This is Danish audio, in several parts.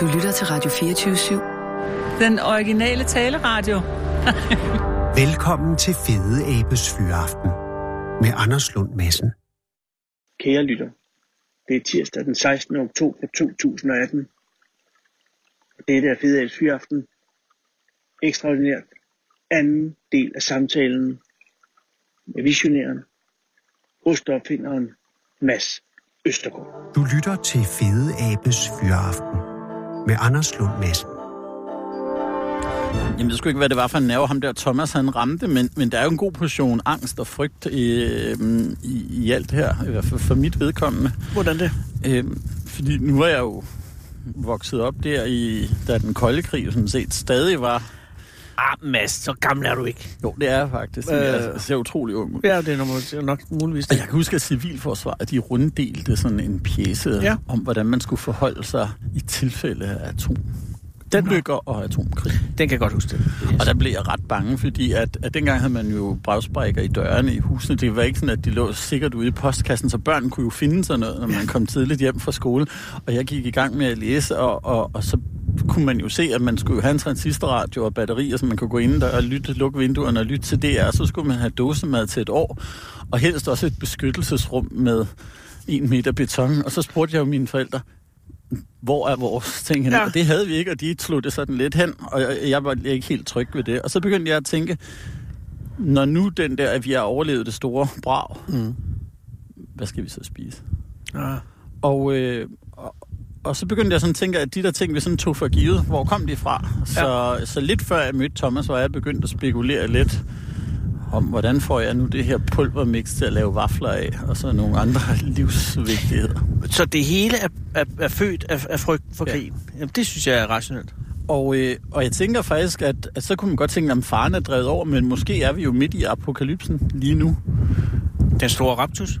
Du lytter til Radio 24-7. Den originale taleradio. Velkommen til Fede Abes Fyraften med Anders Lund Madsen. Kære lytter, det er tirsdag den 16. oktober 2018. Og dette er Fede Abes Fyraften. Ekstraordinært anden del af samtalen med visionæren, ostopfinderen Mads Østergaard. Du lytter til Fede Abes Fyraften med Anders Lund Madsen. Jamen, det skulle ikke, hvad det var for en nerve, ham der Thomas han ramte, men, men der er jo en god portion angst og frygt i, i, i alt her, i hvert fald for mit vedkommende. Hvordan det? Øhm, fordi nu er jeg jo vokset op der, i, da den kolde krig sådan set stadig var. Ah, Mads, så gammel er du ikke. Jo, det er jeg faktisk. Øh, jeg ser utrolig ung ud. Ja, det er nok, nok muligvis det. jeg kan huske, at Civilforsvaret de runddelte sådan en pjæse Ja. om, hvordan man skulle forholde sig i tilfælde af atom. Den lykker og atomkrig. Den kan jeg godt huske det. Og der blev jeg ret bange, fordi at, at dengang havde man jo brevsprækker i dørene i husene. Det var ikke sådan, at de lå sikkert ude i postkassen, så børn kunne jo finde sådan noget, når man kom tidligt hjem fra skole. Og jeg gik i gang med at læse, og, og, og så kunne man jo se, at man skulle have en transistorradio og batterier, så man kunne gå ind der og lytte, lukke vinduerne og lytte til og så skulle man have dåsemad til et år, og helst også et beskyttelsesrum med en meter beton. Og så spurgte jeg jo mine forældre, hvor er vores ting henne? Ja. Ja. Og det havde vi ikke, og de slog det sådan lidt hen, og jeg, jeg var ikke helt tryg ved det. Og så begyndte jeg at tænke, når nu den der, at vi har overlevet det store brag, Mm. hvad skal vi så spise? Ah. Og, øh, og, så begyndte jeg sådan at tænke, at de der ting, vi sådan tog for givet, hvor kom de fra? Så, så lidt før jeg mødte Thomas, var jeg begyndt at spekulere lidt om, hvordan får jeg nu det her pulvermix til at lave vafler af, og så nogle andre livsvigtigheder. Så det hele er, er, er født af, af frygt for Ja. krigen. Jamen, det synes jeg er rationelt. Og, øh, og jeg tænker faktisk, at, at så kunne man godt tænke, at faren er drevet over, men måske er vi jo midt i apokalypsen lige nu. Den store raptus.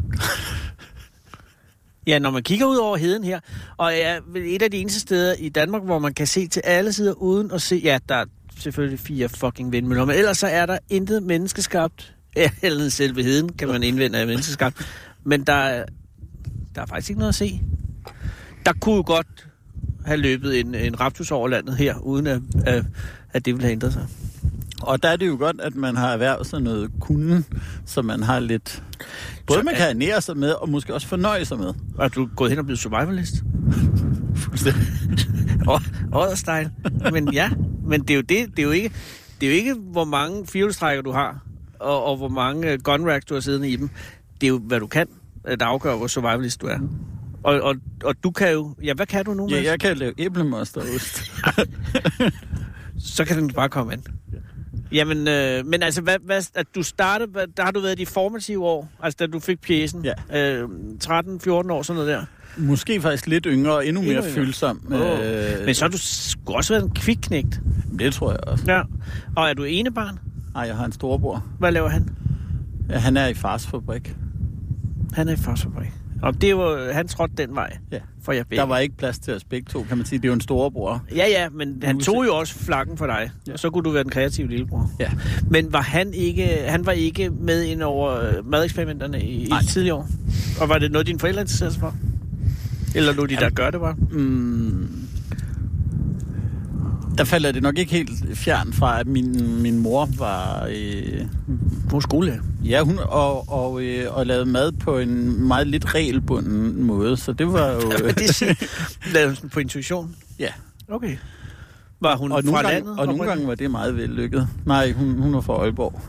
Ja, når man kigger ud over heden her, og er et af de eneste steder i Danmark, hvor man kan se til alle sider uden at se, ja, der er selvfølgelig fire fucking vindmøller, men ellers så er der intet menneskeskabt. Ja, eller selve heden kan man indvende af menneskeskabt. Men der, der er faktisk ikke noget at se. Der kunne jo godt have løbet en, en raptus over landet her, uden at, at, at det ville have ændret sig. Og der er det jo godt, at man har erhvervet sig noget kunden, så man har lidt... Både Så man kan ernære sig med, og måske også fornøje sig med. Er du gået hen og blevet survivalist? Fuldstændig. Odderstyle. Men ja, men det er jo det, det er jo ikke, det er jo ikke hvor mange firehjulstrækker du har, og, og hvor mange øh, gun racks du har siddende i dem. Det er jo, hvad du kan, øh, der afgør, hvor survivalist du er. Og, og, og du kan jo... Ja, hvad kan du nu, Ja, jeg kan lave æblemosterost. Så kan den bare komme an. Jamen, øh, men altså, hvad, hvad, at du startede, hvad, der har du været i de formative år, altså da du fik pjæsen. Ja. Øh, 13-14 år, sådan noget der. Måske faktisk lidt yngre og endnu, Endnu mere yngre. følsom. Oh. Øh, Men så har du sgu også været en kvikknægt. Det tror jeg også. Ja. Og er du ene barn? Nej, jeg har en storebror. Hvad laver han? Ja, han er i fars fabrik. Han er i forsfabrik. Og det var, han trådte den vej Ja. for jer begge. Der var ikke plads til os begge to, kan man sige. Det er jo en storebror. Ja, ja, men han tog jo også flakken for dig. Ja. Og så kunne du være den kreative lillebror. Ja. Men var han ikke, han var ikke med ind over øh, madeksperimenterne i, i Nej. tidligere år? Og var det noget, dine forældre interesserede sig for? Eller nu de, der gør det bare? Mm, der falder det nok ikke helt fjern fra, at min, min mor var... Øh, På skole, ja, hun og, og, øh, og lavede mad på en meget lidt regelbunden måde, så det var jo... ja. det lavede hun sådan på intuition? ja. Okay. Var hun Og fra nogle, landet? gange, og nogle gange var det meget vellykket. Nej, hun, hun var fra Aalborg.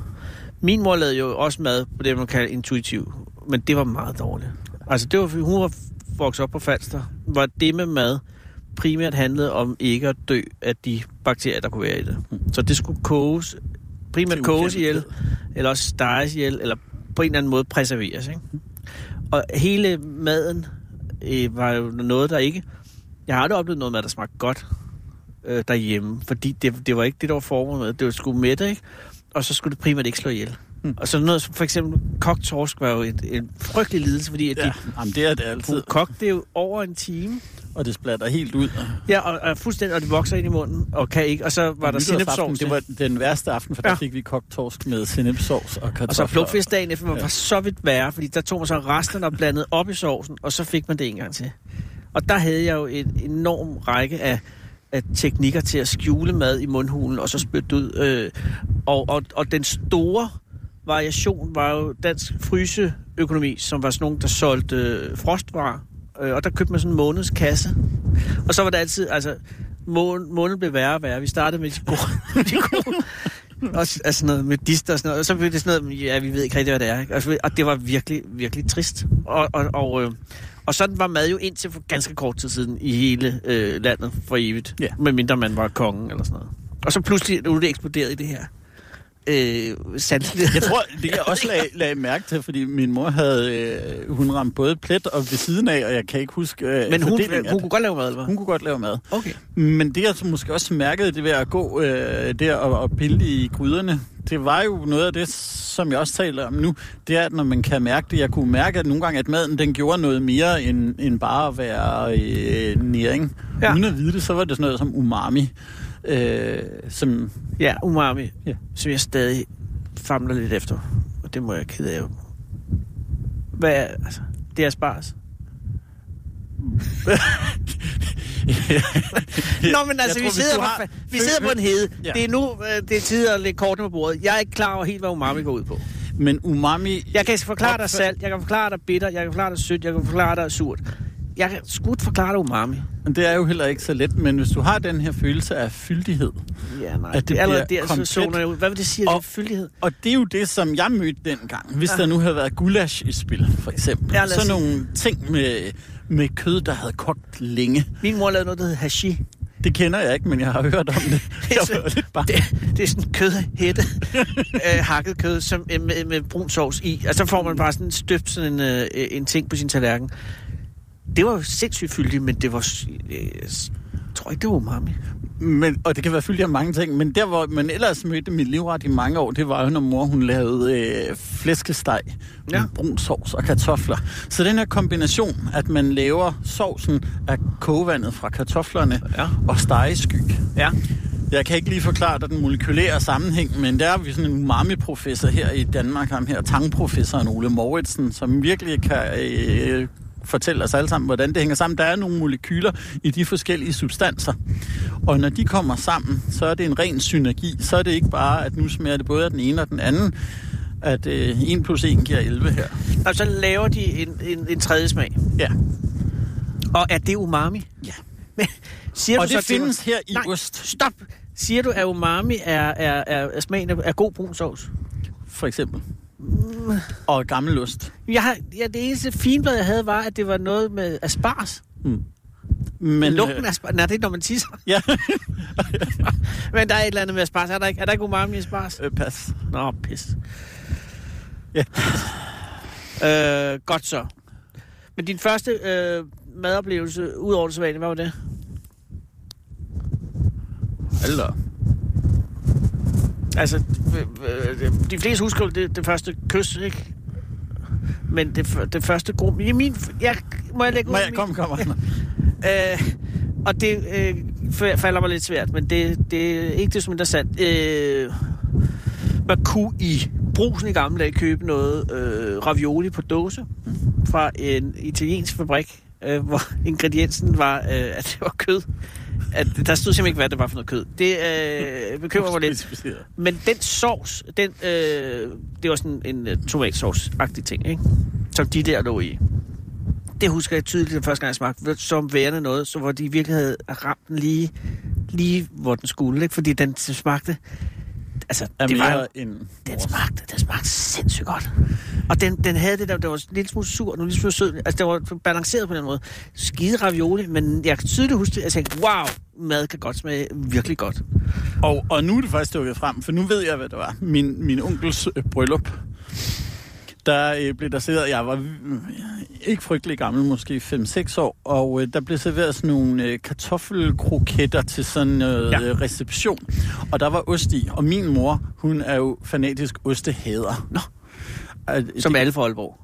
Min mor lavede jo også mad på det, man kalder intuitiv. Men det var meget dårligt. Altså, det var, hun var vokset op på Falster. Hvor det med mad primært handlede om ikke at dø af de bakterier, der kunne være i det. Så det skulle koges, primært koges ihjel, eller også steges ihjel, eller på en eller anden måde preserveres. Ikke? Og hele maden øh, var jo noget, der ikke... Jeg har aldrig oplevet noget mad, der smagte godt øh, derhjemme, fordi det, det var ikke det, der var formålet med. Det var sgu mætte, ikke? Og så skulle det primært ikke slå ihjel. Hmm. Og så noget som for eksempel kogt torsk var jo en, en frygtelig lidelse, fordi at Ja, de jamen, det er det altid. kogt det jo over en time. Og det splatter helt ud. Ja, og, og fuldstændig, og det vokser ind i munden, og kan ikke. Og så var der Nytårsaften, sinepsovs. Det var den værste aften, for Ja. der fik vi kogt torsk med sinepsovs og kartofler. Og så plukfiskdagen efter, man Ja. var så vidt værre, fordi der tog man så resterne og blandede op i sovsen, og så fik man det en gang til. Og der havde jeg jo en enorm række af, af teknikker til at skjule mad i mundhulen, og så spytte ud. Øh, og, og, og den store variation var jo dansk fryseøkonomi, som var sådan nogen, der solgte øh, frostvarer. Øh, og der købte man sådan en måneds kasse. Og så var det altid, altså, månen, månen blev værre og værre. Vi startede med de gode, de gode også altså noget med dister og sådan noget. Og så blev det sådan noget, ja, vi ved ikke rigtig, hvad det er. Ikke? Altså, og det var virkelig, virkelig trist. Og, og, og, øh, og sådan var mad jo indtil for ganske kort tid siden i hele øh, landet for evigt. Ja. Medmindre man var kongen eller sådan noget. Og så pludselig nu er det eksploderet i det her. Øh, sandhed. Jeg tror, det jeg også lagde, lagde mærke til, fordi min mor havde, øh, hun ramte både plet og ved siden af, og jeg kan ikke huske øh, Men hun, hun det. kunne godt lave mad, eller hvad? hun kunne godt lave mad. Okay. Men det, jeg måske også mærkede, det ved at gå øh, der og, og pille i gryderne, det var jo noget af det, som jeg også taler om nu, det er, at når man kan mærke det, jeg kunne mærke, at nogle gange, at maden, den gjorde noget mere, end, end bare at være øh, næring. Ja. Uden at vide det, så var det sådan noget som umami, øh, som... Ja, umami. Ja. Som jeg stadig famler lidt efter. Og det må jeg kede af. Hvad er, altså, det er spars. Nå, men altså, vi tror, hvis sidder, på, har- vi sidder på en hede. Ja. Det er nu, øh, det er tid at lægge kortene på bordet. Jeg er ikke klar over helt, hvad umami går ud på. Men umami... Jeg kan forklare dig salt, jeg kan forklare dig bitter, jeg kan forklare dig sødt, jeg kan forklare dig surt. Jeg kan sgu forklare dig umami. Men det er jo heller ikke så let, men hvis du har den her følelse af fyldighed, Ja, nej. At det det er allerede der, så komplet. zoner ud. Hvad vil det sige, at det er Og- fyldighed? og det er jo det, som jeg mødte dengang. Hvis Ja. der nu havde været gulasch i spil, for eksempel. Ja, så nogle ting med, med kød, der havde kogt længe. Min mor lavede noget, der hedder hashi. Det kender jeg ikke, men jeg har hørt om det. Jeg så- var lidt bare... Det, det er sådan kødhætte, øh, hakket kød som, øh, med, med brun sovs i. Og så får man bare sådan støbt sådan en, øh, en ting på sin tallerken. Det var jo sindssygt fyldigt, men det var... Øh, jeg tror ikke, det var umami. Men, og det kan være fyldt af mange ting, men der, hvor man ellers mødte mit livret i mange år, det var jo, når mor hun lavede øh, flæskesteg Ja. med brun sovs og kartofler. Så den her kombination, at man laver sovsen af kogevandet fra kartoflerne Ja. og stegeskyg. Ja. Jeg kan ikke lige forklare dig den molekylære sammenhæng, men der er vi sådan en umami-professor her i Danmark, ham her tangprofessoren Ole Mauritsen, som virkelig kan øh, fortælle os alle sammen, hvordan det hænger sammen. Der er nogle molekyler i de forskellige substanser, og når de kommer sammen, så er det en ren synergi. Så er det ikke bare, at nu smager det både af den ene og den anden, at øh, 1 plus 1 giver 11 her. Og så laver de en, en, en tredje smag. Ja, Og er det umami? Ja. Men, siger og du så det mig- findes her i Nej, ost, stop. Siger du, at umami er, er, er, er smagen af god brun sovs? for eksempel. Og gammel ost. Jeg har, ja, det eneste finblad, jeg havde, var, at det var noget med asparges. Men, Men, Lugten af asparges. Nej, det er, når man tisser. Ja, Men der er et eller andet med asparges. Er der ikke, er der ikke umami i asparges? øh, pas. Nå, pis. Ja. Øh, godt så. Men din første øh, madoplevelse, ud over det sædvanlige, hvad var det? Eller, Altså, øh, øh, de fleste husker det, det første kys, ikke? Men det, det første grum... Ja, min, jeg, må jeg lægge ud må jeg, kom, kom. Øh, og det øh, falder mig lidt svært, men det, det er ikke det som interessant. Øh, man kunne i brusen i gamle dage købe noget øh, ravioli på dåse fra en italiensk fabrik, øh, hvor ingrediensen var, øh, at det var kød. At, der stod simpelthen ikke, hvad det var for noget kød. Det øh, bekymrer mig lidt. Men den sovs, den, øh, det var sådan en uh, tomatsovs-agtig ting, ikke? Som de der lå i. Det husker jeg tydeligt, den første gang jeg smagte, som værende noget, så hvor de virkelig havde ramt den lige, lige hvor den skulle, ikke? Fordi den smagte, altså, Er det var jo, end den smagte, den smagte sindssygt godt. Og den, den havde det der, der var en lille smule sur, og en lille smule sød. Altså, det var balanceret på den måde. Skide ravioli, men jeg kan tydeligt huske det. Jeg tænkte, wow, mad kan godt smage virkelig godt. Og, og nu er det faktisk dukket frem, for nu ved jeg, hvad det var. Min, min onkels øh, bryllup, der øh, blev der serveret, jeg var øh, ikke frygtelig gammel, måske 5-6 år, og øh, der blev serveret sådan nogle øh, kartoffelkroketter til sådan noget Ja. ja. øh, reception. Og der var ost i, og min mor, hun er jo fanatisk ostehader. Nå. Som alle fra Aalborg.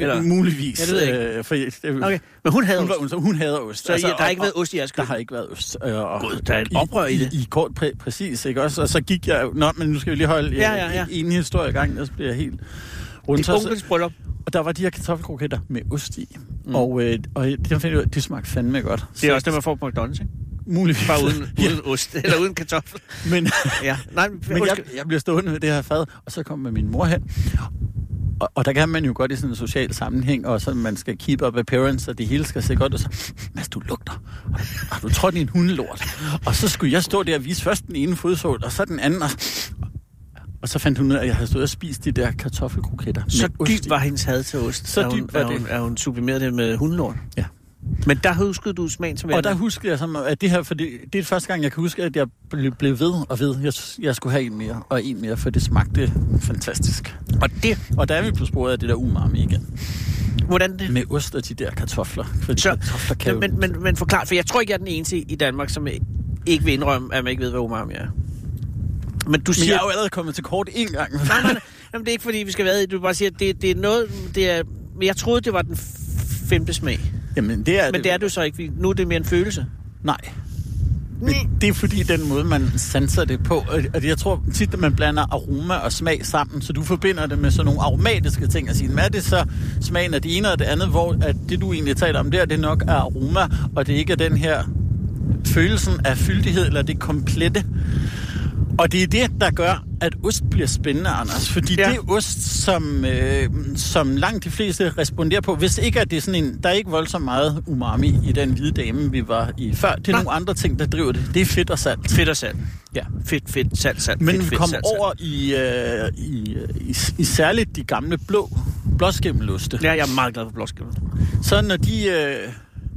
Eller? Muligvis. Det ved jeg ikke. Øh, for, jeg, det, Okay, men hun havde hun, ost. hun, hun hader ost. Så altså, der har ikke været ost i jeres der køkken? har ikke været ost. Øh, og Gud, der er et oprør i det. I, i kort præ, præcis, ikke også? Og så gik jeg... Nå, men nu skal vi lige holde Ja, ja, ja. en historie i gang, ellers bliver jeg helt rundt. Det Og, er bryllup. og der var de her kartoffelkroketter med ost i. Mm. Og, øh, og det fandt jeg ud af, de smagte fandme godt. Det er også det, man får på McDonald's, ikke? muligvis. Bare uden, uden ost, eller uden kartoffel. Men, Ja, nej, men jeg, jeg bliver stående ved det her fad, og så kommer min mor hen. Og, og der kan man jo godt i sådan en social sammenhæng, og så man skal keep up appearance, og det hele skal se godt ud. Så, Mads, du lugter. Har du trådt i en hundelort? Og så skulle jeg stå der og vise først den ene fodsål, og så den anden. Og, og så fandt hun ud af, at jeg havde stået og spist de der kartoffelkroketter. Så dybt var hendes had til ost. Så dybt var er det. Er hun sublimeret det med hundelort? Ja. Men der huskede du smagen til Og der husker jeg, som, at det her, for det, det er første gang, jeg kan huske, at jeg blev, ved og ved. Jeg, jeg skulle have en mere og en mere, for det smagte fantastisk. Og det, Og der er vi på sporet af det der umami igen. hvordan det? Med ost og de der kartofler. For de Så- kartofler kan jo... Men, men, men forklar, for jeg tror ikke, jeg er den eneste i Danmark, som ikke vil indrømme, at man ikke ved, hvad umami er. Men du Men siger... jeg er jo allerede kommet til kort en gang. nej, nej, nej. Jamen, det er ikke, fordi vi skal være i. Du bare siger, det, det er noget... Det er, men jeg troede, det var den femte smag. Jamen, det er Men det er det jo så ikke. Nu er det mere en følelse. Nej. Men det er fordi den måde, man sanser det på. Og jeg tror tit, at man blander aroma og smag sammen, så du forbinder det med sådan nogle aromatiske ting. Og sige, hvad er det så smagen af det ene og det andet, hvor at det, du egentlig taler om der, det nok er aroma, og det ikke er den her følelsen af fyldighed, eller det komplette. Og det er det, der gør, at ost bliver spændende, Anders. Fordi Ja. det er ost, som, øh, som langt de fleste responderer på. Hvis ikke at det er sådan en... Der er ikke voldsomt meget umami i den hvide dame, vi var i før. Det er Nå. nogle andre ting, der driver det. Det er fedt og salt. Fedt og salt. Ja. Fedt, fedt, salt, salt. Men fedt, vi fedt, kom salt, over i, øh, i, i, i særligt de gamle blå blåskimmeloste. Ja, jeg er meget glad for blåskimmer. Så når de... Øh,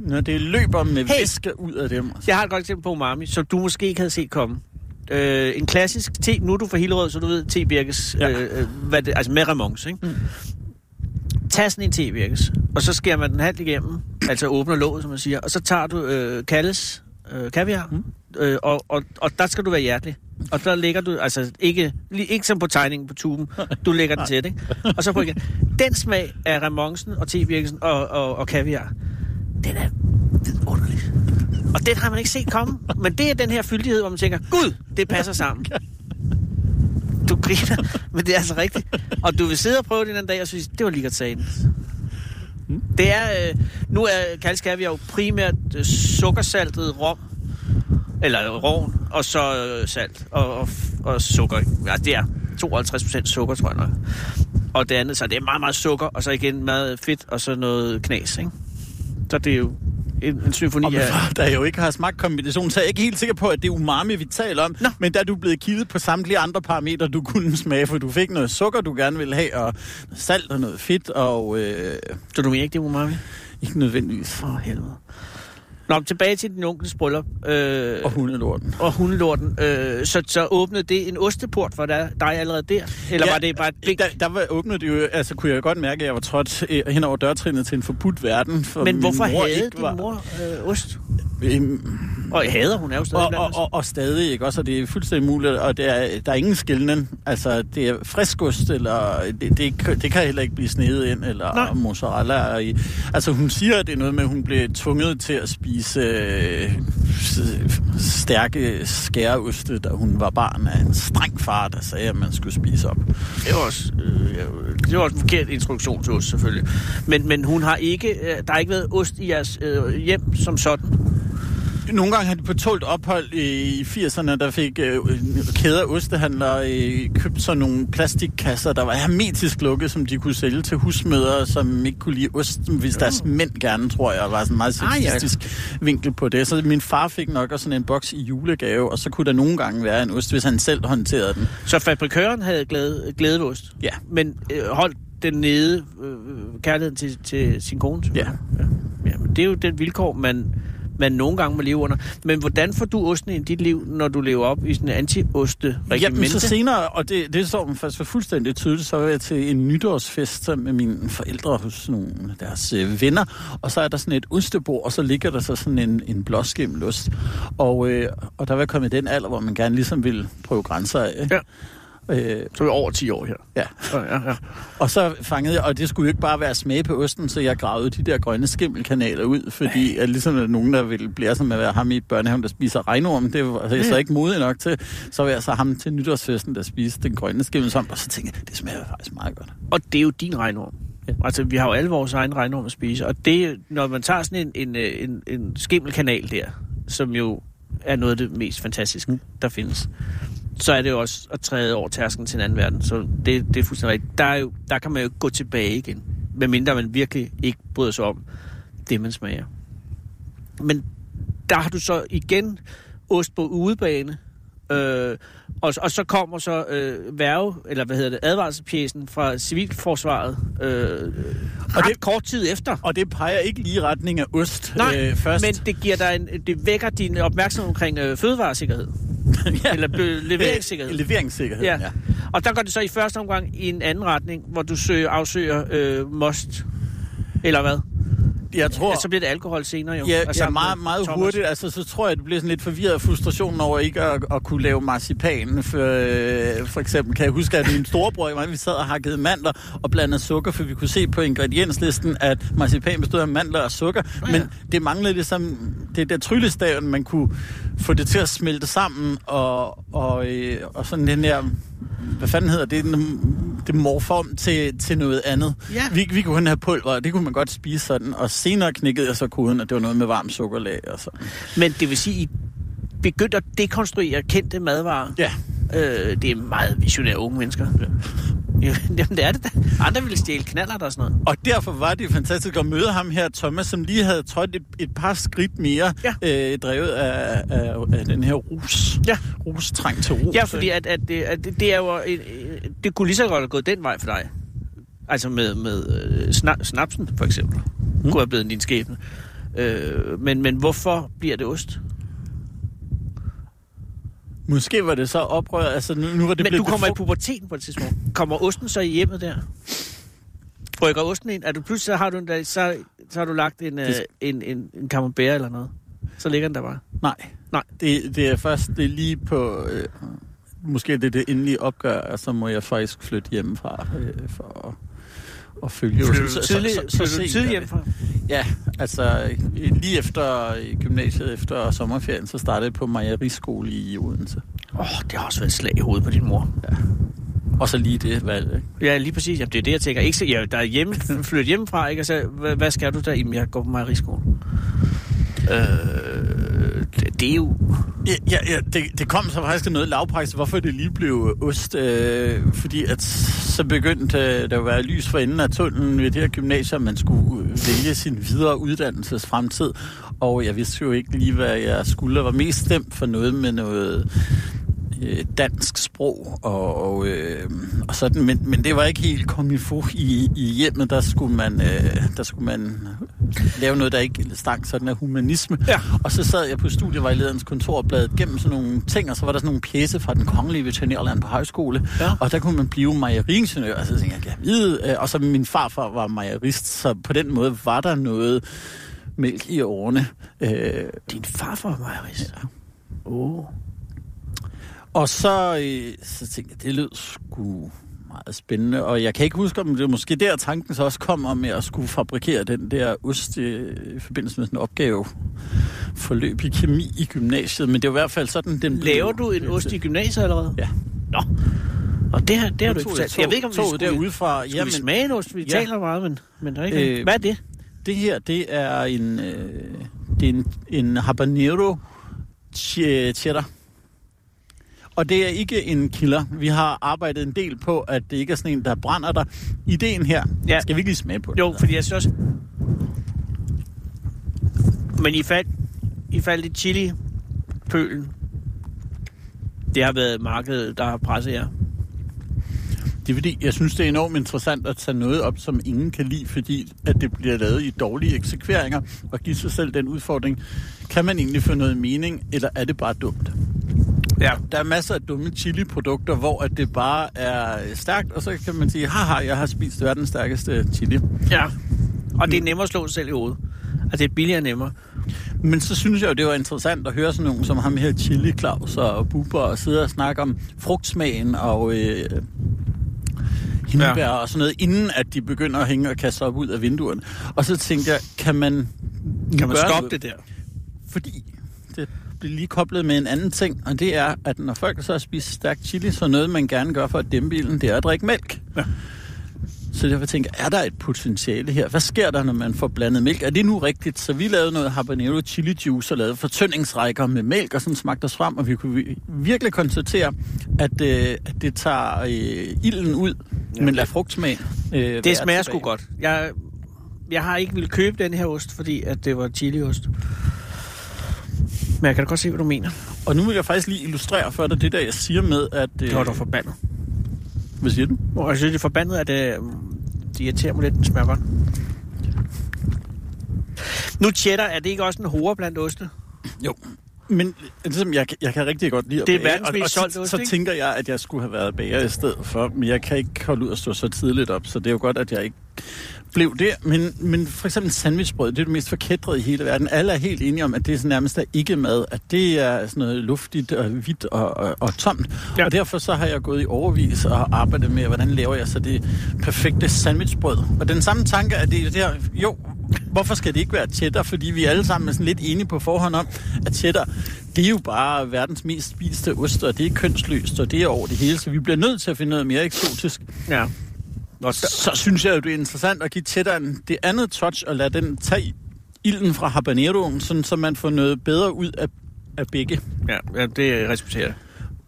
når det løber med Hey! væske ud af dem. Jeg har et godt eksempel på umami, som du måske ikke havde set komme. Øh, en klassisk te, nu er du fra Hillerød, så du ved te Birkes, Ja. øh, øh, hvad det, altså med remons, ikke? Mm. Tag sådan en te Birkes, og så skærer man den halvt igennem, altså åbner låget, som man siger, og så tager du øh, Kalles øh, kaviar, mm. øh, og, og, og der skal du være hjertelig. Og der lægger du, altså ikke, ikke som på tegningen på tuben, du lægger den tæt, ikke? Og så prøv igen. Den smag af remonsen og tebirkelsen og, og, og kaviar, den er. Og den har man ikke set komme. Men det er den her fyldighed, hvor man tænker, Gud, det passer sammen. Du griner, men det er altså rigtigt. Og du vil sidde og prøve det en anden dag, og synes, det var lige godt sagen. Det er, øh, nu er kaldskaviar jo primært øh, sukkersaltet rom, eller rovn, og så øh, salt og, og, og sukker. Ja, det er 52 procent sukker, tror jeg nok. Og det andet, så det er meget, meget sukker, og så igen meget fedt, og så noget knas, ikke? Så det er jo en, en symfoni Og far, der jo ikke har smagt kombinationen, så er jeg ikke helt sikker på, at det er umami, vi taler om. Nå. Men der er du blevet kigget på samtlige andre parametre, du kunne smage, for du fik noget sukker, du gerne ville have, og salt og noget fedt, og øh, Så du mener ikke, det er umami? ikke nødvendigvis. For helvede. Nå, tilbage til din onkels bryllup. Øh, Og hundelorten. og hundelorten. Øh, så, så åbnede det en osteport for dig, dig allerede der? Eller ja, var det bare et. Der, der var, åbnede det jo, altså kunne jeg godt mærke, at jeg var trådt øh, hen over dørtrinnet til en forbudt verden. For Men hvorfor mor havde din var, mor øh, ost? Øhm, Og hader hun er jo stadig og, og, og, og stadig, ikke? Også, og det er fuldstændig muligt, og det er, der er ingen skillen. Altså, det er friskost, eller det, det, det kan heller ikke blive snedet ind, eller Nej. Mozzarella. Altså, hun siger, at det er noget med, at hun blev tvunget til at spise øh, stærke skæreoste, da hun var barn af en streng far, der sagde, at man skulle spise op. Det var også, øh, det var også en forkert instruktion til os, selvfølgelig. Men, men hun har ikke, øh, der har ikke været ost i jeres øh, hjem som sådan. Nogle gange har de på tålt ophold i 80'erne, der fik øh, kæder ostehandlere øh, købt sådan nogle plastikkasser, der var hermetisk lukket, som de kunne sælge til husmødre, som ikke kunne lide ost, hvis deres mænd gerne, tror jeg, var sådan en meget Ah, ja. sexistisk vinkel på det. Så min far fik nok også sådan en boks i julegave, og så kunne der nogle gange være en ost, hvis han selv håndterede den. Så fabrikøren havde glæde, glædeost. Ja. Men øh, holdt den nede, øh, kærligheden til, til sin kone. selvfølgelig. ja. ja. men det er jo den vilkår, man, man nogle gange må leve under. Men hvordan får du osten ind i dit liv, når du lever op i sådan en anti-oste-regimente? Jamen, så senere, og det, det står man faktisk for fuldstændig tydeligt, så var jeg til en nytårsfest med mine forældre hos nogle af deres øh, venner, og så er der sådan et ostebord, og så ligger der så sådan en, en blåskimmelost. Og, øh, og der var jeg kommet i den alder, hvor man gerne ligesom ville prøve grænser af. Ja. Øh, Så er over 10 år her. ja. Ja, ja, ja. Og så fangede jeg, og det skulle jo ikke bare være smag på osten, så jeg gravede de der grønne skimmelkanaler ud, fordi at ligesom at nogen, der ville sig med at være ham i børnehaven, der spiser regnorm, det var altså, jeg så ikke modig nok til, så var jeg så ham til nytårsfesten, der spiste den grønne skimmelsvamp, og så tænkte jeg, det smager faktisk meget godt. Og det er jo din regnorm. Ja. Altså, vi har jo alle vores egen regnorm at spise. Og det, når man tager sådan en, en, øh, en, en skimmelkanal der, som jo er noget af det mest fantastiske, der findes, så er det jo også at træde over tærsken til en anden verden. Så det, det er fuldstændig rigtigt. Der, er jo, der kan man jo gå tilbage igen, medmindre man virkelig ikke bryder sig om det, man smager. Men der har du så igen ost på udebane, øh, og, og så kommer så øh, værve, eller hvad hedder det, advarselspjæsen fra Civilforsvaret øh, ret det- kort tid efter. Og det peger ikke lige retning af ost Nej, øh, først. men det, giver dig en, det vækker din opmærksomhed omkring øh, fødevaresikkerhed. ja. Eller leveringssikkerhed. Leveringssikkerhed, Ja. Og der går det så i første omgang i en anden retning, hvor du søger, afsøger øh, most. Eller hvad? Jeg tror... Ja, så bliver det alkohol senere jo. Ja, Og ja sammen meget, meget Thomas. hurtigt. Altså, så tror jeg, det bliver sådan lidt forvirret af frustrationen over ikke at, at kunne lave marcipan. For, øh, for eksempel kan jeg huske, at min storebror, var, vi sad og hakkede mandler og blandede sukker, for vi kunne se på ingredienslisten, at marcipan bestod af mandler og sukker. ja. Men det manglede ligesom det der tryllestaven, man kunne få det til at smelte sammen, og, og, øh, og sådan den der hvad fanden hedder det, det morfer om til, til noget andet. Ja. Vi, vi kunne kun have pulver, og det kunne man godt spise sådan. Og senere knækkede jeg så koden, at det var noget med varmt sukkerlag og så. Men det vil sige, I begyndte at dekonstruere kendte madvarer. Ja, Øh, det er meget visionære unge mennesker. Ja. Jamen, det er det da. Andre ville stjæle knaller og sådan noget. og derfor var det fantastisk at møde ham her, Thomas, som lige havde trådt et, et par skridt mere, Ja. øh, drevet af, af, af den her rus. Ja. Rus-træng til rus. Ja, fordi at, at, det, at det, det er jo... en- en- Det kunne lige så godt have gået den vej for dig. Altså med, med øh, sna- snapsen, for eksempel. Mm. Kunne have blevet din skæbne. Øh, men, men hvorfor bliver det ost? Måske var det så oprør, altså nu, nu var det Men du kommer i puberteten på et tidspunkt. Kommer osten så i hjemmet der? Rykker osten ind? Er du pludselig, så har du, en dag, så, så har du lagt en, øh, Det- en, en, en camembert eller noget. Så ligger den der bare. Nej. Nej. Det, det er først det er lige på... Øh, måske det er det endelige opgør, og så må jeg faktisk flytte hjemmefra øh, for at, at følge. Så- så- tidligt, så- så du sent tidligt er hjem det. fra? Ja, altså lige efter gymnasiet, efter sommerferien, så startede jeg på mejeriskole i Odense. Åh, oh, det har også været et slag i hovedet på din mor. Og så lige det valg, ikke? Ja, lige præcis. Jamen, det er det, jeg tænker. Ikke, så, ja, der er hjemme, flyttet hjemmefra, ikke? Og så, hvad, hvad skal du der? Jamen, jeg går på mejeriskole. Øh, det, det er jo... Ja, ja, ja det, det kom så faktisk noget lavpraktisk, hvorfor det lige blev ost. Øh, fordi at så begyndte øh, der at være lys for enden af tunnelen ved det her gymnasium, man skulle vælge sin videre uddannelses fremtid. Og jeg vidste jo ikke lige, hvad jeg skulle. Jeg var mest stemt for noget med noget øh, dansk sprog og, og, øh, og sådan, men, men det var ikke helt kommet få i, i hjemmet, der skulle man øh, der skulle man lave noget, der ikke stank sådan af humanisme. Ja. Og så sad jeg på studievejlederens kontor og bladede gennem sådan nogle ting, og så var der sådan nogle pjæse fra den kongelige veterinærland på højskole, Ja. og der kunne man blive mejeriingeniør, og så tænkte jeg, jeg vide, øh, og så min farfar var mejerist, så på den måde var der noget mælk i årene. Øh, Din farfar var mejerist. Ja. Oh. Og så, øh, så tænkte jeg, det lød sgu meget spændende, og jeg kan ikke huske, om det måske der tanken så også kom om, at jeg skulle fabrikere den der ost øh, i forbindelse med sådan en opgave forløb i kemi i gymnasiet, men det var i hvert fald sådan, den blev- Laver du en ost i gymnasiet allerede? Ja. Nå. Og det, her, det har du ikke fortalt. tog- Jeg ved ikke, om vi skulle, derudefra. skulle Jamen, vi smage en ost. Vi ja. taler meget, men, men der er ikke Øh, øh, Hvad er det? Det her, det er en, øh, det er en, en habanero ch- cheddar. Og det er ikke en killer. Vi har arbejdet en del på, at det ikke er sådan en, der brænder dig. Ideen her, Ja. skal vi ikke lige smage på det? Jo, fordi jeg synes også... Men i fald, i fald det chili pølen, det har været markedet, der har presset jer. Det er fordi, jeg synes, det er enormt interessant at tage noget op, som ingen kan lide, fordi at det bliver lavet i dårlige eksekveringer, og give sig selv den udfordring. Kan man egentlig få noget mening, eller er det bare dumt? Ja. Der er masser af dumme chili-produkter, hvor at det bare er stærkt, og så kan man sige, haha, jeg har spist verdens stærkeste chili. Ja. Og det er nemmere at slå selv i hovedet. Altså, det er billigere nemmere. Men så synes jeg jo, det var interessant at høre sådan nogen som ham her, Chili Claus og Bubber, og sidde og snakke om frugtsmagen og øh, hindbær ja. og sådan noget, inden at de begynder at hænge og kaste op ud af vinduerne. Og så tænkte jeg, kan man... Kan man stoppe det der? Fordi det bliver lige koblet med en anden ting, og det er, at når folk så spist stærk chili, så noget, man gerne gør for at dæmpe ilden, det er at drikke mælk. Ja. Så derfor tænker jeg, er der et potentiale her? Hvad sker der, når man får blandet mælk? Er det nu rigtigt? Så vi lavede noget habanero chili juice og lavede fortyndingsrækker med mælk, og sådan smagte os frem, og vi kunne vi- virkelig konstatere, at, øh, at det tager øh, ilden ud, ja. men lader frugtsmagen øh, Det smager sgu godt. Jeg, jeg har ikke ville købe den her ost, fordi at det var chiliost. Men jeg kan da godt se, hvad du mener. Og nu vil jeg faktisk lige illustrere for dig det der, jeg siger med, at... Øh, Det var da forbandet. Hvad siger du? Og jeg synes, det er forbandet, at det, det irriterer mig lidt, den smager godt. Nu cheddar, er det ikke også en hore blandt oste? Jo. Men ligesom, jeg, jeg kan rigtig godt lide at Det er bage, verdens og, mest solgte så, ost, så ikke? tænker jeg, at jeg skulle have været bager i stedet for, men jeg kan ikke holde ud at stå så tidligt op, så det er jo godt, at jeg ikke blev det. Men, men for eksempel sandwichbrød, det er det mest forkædrede i hele verden. Alle er helt enige om, at det er sådan nærmest er ikke mad, at det er sådan noget luftigt og hvidt og, og, og tomt. Ja. Og derfor så har jeg gået i overvis og arbejdet med, hvordan laver jeg så det perfekte sandwichbrød. Og den samme tanke er det der, jo, hvorfor skal det ikke være cheddar? Fordi vi alle sammen er sådan lidt enige på forhånd om, at cheddar, det er jo bare verdens mest spiste ost, og det er kønsløst, og det er over det hele, så vi bliver nødt til at finde noget mere eksotisk. Ja. Og Så, så synes jeg jo, det er interessant at give cheddaren det andet touch, og lade den tage ilden fra habaneroen, sådan så man får noget bedre ud af, af begge, ja, ja, det respekterer jeg.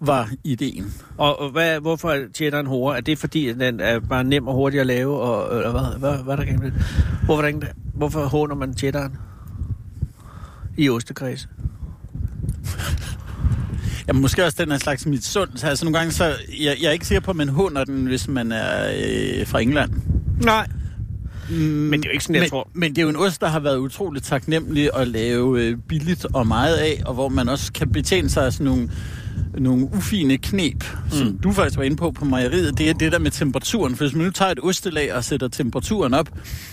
Var ideen. Og, og hvad, hvorfor er cheddar en hore? Er det fordi, at den er bare nem og hurtig at lave? Og, eller hvad, hvad, hvad er der det? Hvorfor, er der hvorfor håner man cheddaren? I ostekreds. Ja, måske også den er en slags mit sund. Altså nogle gange, så jeg, jeg er ikke sikker på, at man hunder den, hvis man er øh, fra England. Nej. Men det er jo ikke sådan, jeg men, tror. Men det er jo en ost, der har været utroligt taknemmelig at lave øh, billigt og meget af, og hvor man også kan betjene sig af sådan nogle, nogle ufine knep, mm. som du faktisk var inde på på mejeriet. Det er det der med temperaturen. For hvis man nu tager et ostelag og sætter temperaturen op,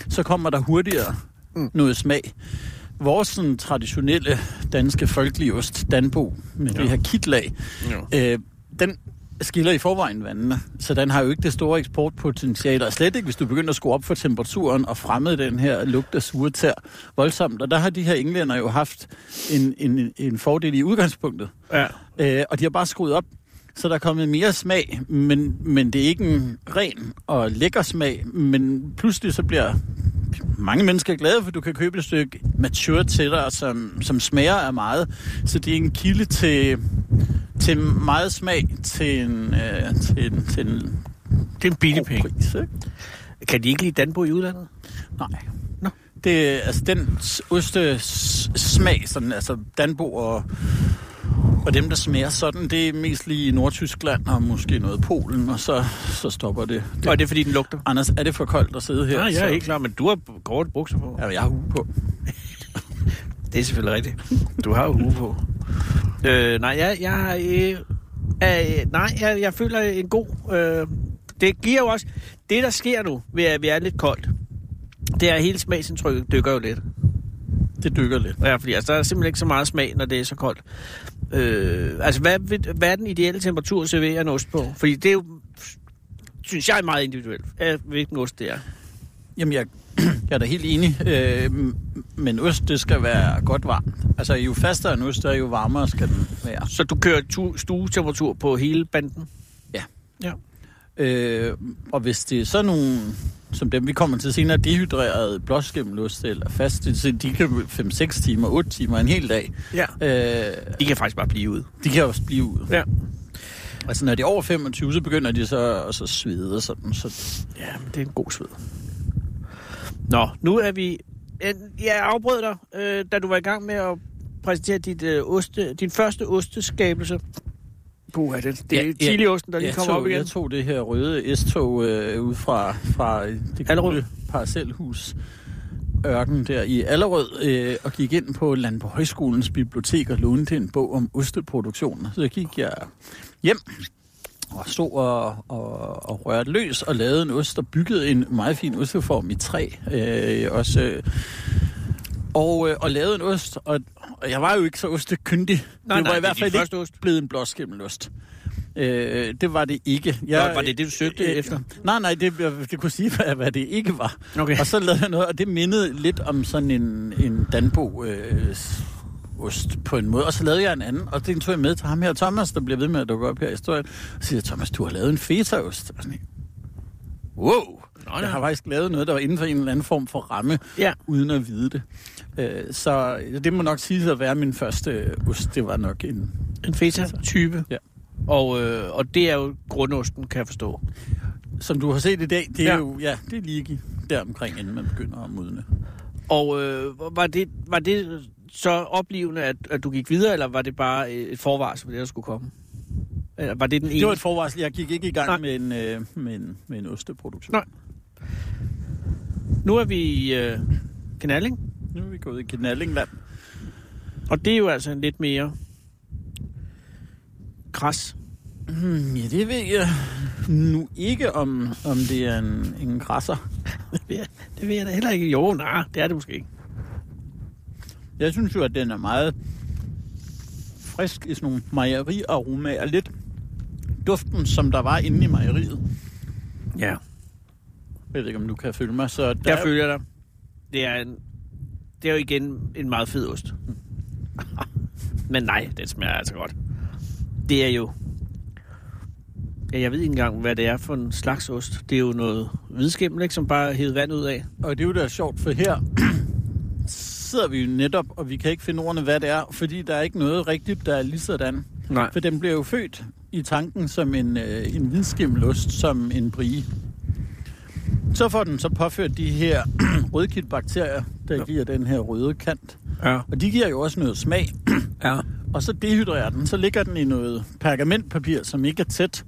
så kommer der hurtigere mm. noget smag. Vores sådan, traditionelle danske folkelige ost, Danbo, med ja. det her kitlag, øh, den skiller i forvejen vandene, så den har jo ikke det store eksportpotentiale, og slet ikke, hvis du begynder at skrue op for temperaturen og fremme den her lugt af sure tær voldsomt. Og der har de her englænder jo haft en, en, en fordel i udgangspunktet. Ja. Øh, og de har bare skruet op, så der er kommet mere smag, men, men det er ikke en ren og lækker smag, men pludselig så bliver mange mennesker glade, for du kan købe et stykke mature cheddar, som, som smager af meget. Så det er en kilde til, til meget smag til en, øh, til en, til en er en billig penge. pris. Ikke? Kan de ikke lide Danbo i udlandet? Nej. Nå. Det, altså den oste smag, sådan, altså Danbo og, og dem, der smager sådan, det er mest lige i Nordtyskland og måske noget Polen, og så, så stopper det. det. Og er det fordi, den lugter? Anders, er det for koldt at sidde her? Ja, jeg så, er ikke klar, men du har korte bukser på. Ja, jeg har hue på. Det er selvfølgelig rigtigt. Du har jo hue på. Øh, nej, jeg, jeg. Øh, øh, nej, jeg, jeg føler en god... Øh, det giver jo også... Det, der sker nu, ved at vi er lidt koldt, det er, at hele smagsindtrykket dykker jo lidt. Det dykker lidt. Ja, fordi altså, der er simpelthen ikke så meget smag, når det er så koldt. Øh, altså, hvad, hvad er den ideelle temperatur at servere en ost på? Fordi det er jo, synes jeg, er meget individuelt, hvilken ost det er. Jamen, jeg, jeg er da helt enig. Øh, men ost, det skal være godt varmt. Altså, jo fastere en ost er, jo varmere skal den være. Så du kører tu- stuetemperatur på hele banden? Ja. Ja. Øh, og hvis det er sådan nogle, som dem vi kommer til senere, dehydreret blåskimmelost eller fast, så de kan 5-6 timer, 8 timer, en hel dag. Ja. Øh, De kan faktisk bare blive ude. de kan også blive ud. Ja. Altså, når de er over 25, så begynder de så at svede og sådan. Så Ja, men det er en god sved. Nå, nu er vi... Jeg afbrød dig, øh, da du var i gang med at præsentere dit, øh, oste, din første osteskabelse. Puh, det, det er Ja, ja. chiliosten, der lige kommer tog, op igen. Jeg tog det her røde S-tog øh, ud fra, fra det Allerød. gule parcelhus ørken der i Allerød øh, og gik ind på Landbo Højskolens bibliotek og lånte en bog om osteproduktion. Så gik jeg hjem og stod og, og, og rørte løs og lavede en ost og byggede en meget fin osteform i træ. Øh, også øh, Og, øh, og lavede en ost, og, og jeg var jo ikke så ostekyndig. Nej, det var nej, i hvert er fald ikke ost. blevet en blåskimmelost. Øh, det var det ikke. Jeg, Nå, var det det, du søgte efter? Nej, nej, det, det kunne sige, hvad, hvad det ikke var. Okay. Og så lavede jeg noget, og det mindede lidt om sådan en, en Danbo øh, ost på en måde. Og så lavede jeg en anden, og den tog jeg med til ham her, Thomas, der bliver ved med at dukke op her i historien. Og siger, Thomas, du har lavet en fetaost. Og sådan, wow! Nå, Jeg har faktisk lavet noget, der var inden for en eller anden form for ramme, Ja. uden at vide det. Øh, så det må nok sige at være min første øh, ost. Det var nok en... En feta-type. Ja. Og, øh, og det er jo grundosten, kan jeg forstå. Som du har set i dag, det er Ja. jo ja, det er lige der omkring, inden man begynder at modne. Og øh, var, det, var det så oplevende, at, at du gik videre, eller var det bare et forvarsel for det, der skulle komme? Eller var det den ene? Det var et forvarsel. Jeg gik ikke i gang Nej. med en, øh, med, en, med en osteproduktion. Nej. Nu er vi i øh, Knalling, Nu er vi gået i Knallingland. og det er jo altså en lidt mere kras. Hmm, ja, det ved jeg nu ikke, om, om det er en, en græsser. Det ved, jeg, det ved jeg da heller ikke. Jo, nej, det er det måske ikke. Jeg synes jo, at den er meget frisk i sådan nogle mejeriaromaer. Lidt duften, som der var inde i mejeriet. Ja. Jeg ved ikke, om du kan følge mig. Så der Jeg er- følger dig. Det er, en, det er jo igen en meget fed ost. Men nej, den smager altså godt. Det er jo... Ja, jeg ved ikke engang, hvad det er for en slags ost. Det er jo noget hvidskimmel, ikke, som bare er hævet vand ud af. Og det er jo da sjovt, for her sidder vi jo netop, og vi kan ikke finde ordene, hvad det er, fordi der er ikke noget rigtigt, der er lige sådan. Nej. For den bliver jo født i tanken som en, øh, en hvidskimmelost, som en brie. Så får den så påført de her rødkitbakterier, der Ja. ja. giver den her røde kant. Ja. Og de giver jo også noget smag. Ja. Og så dehydrerer den, så ligger den i noget pergamentpapir, som ikke er tæt.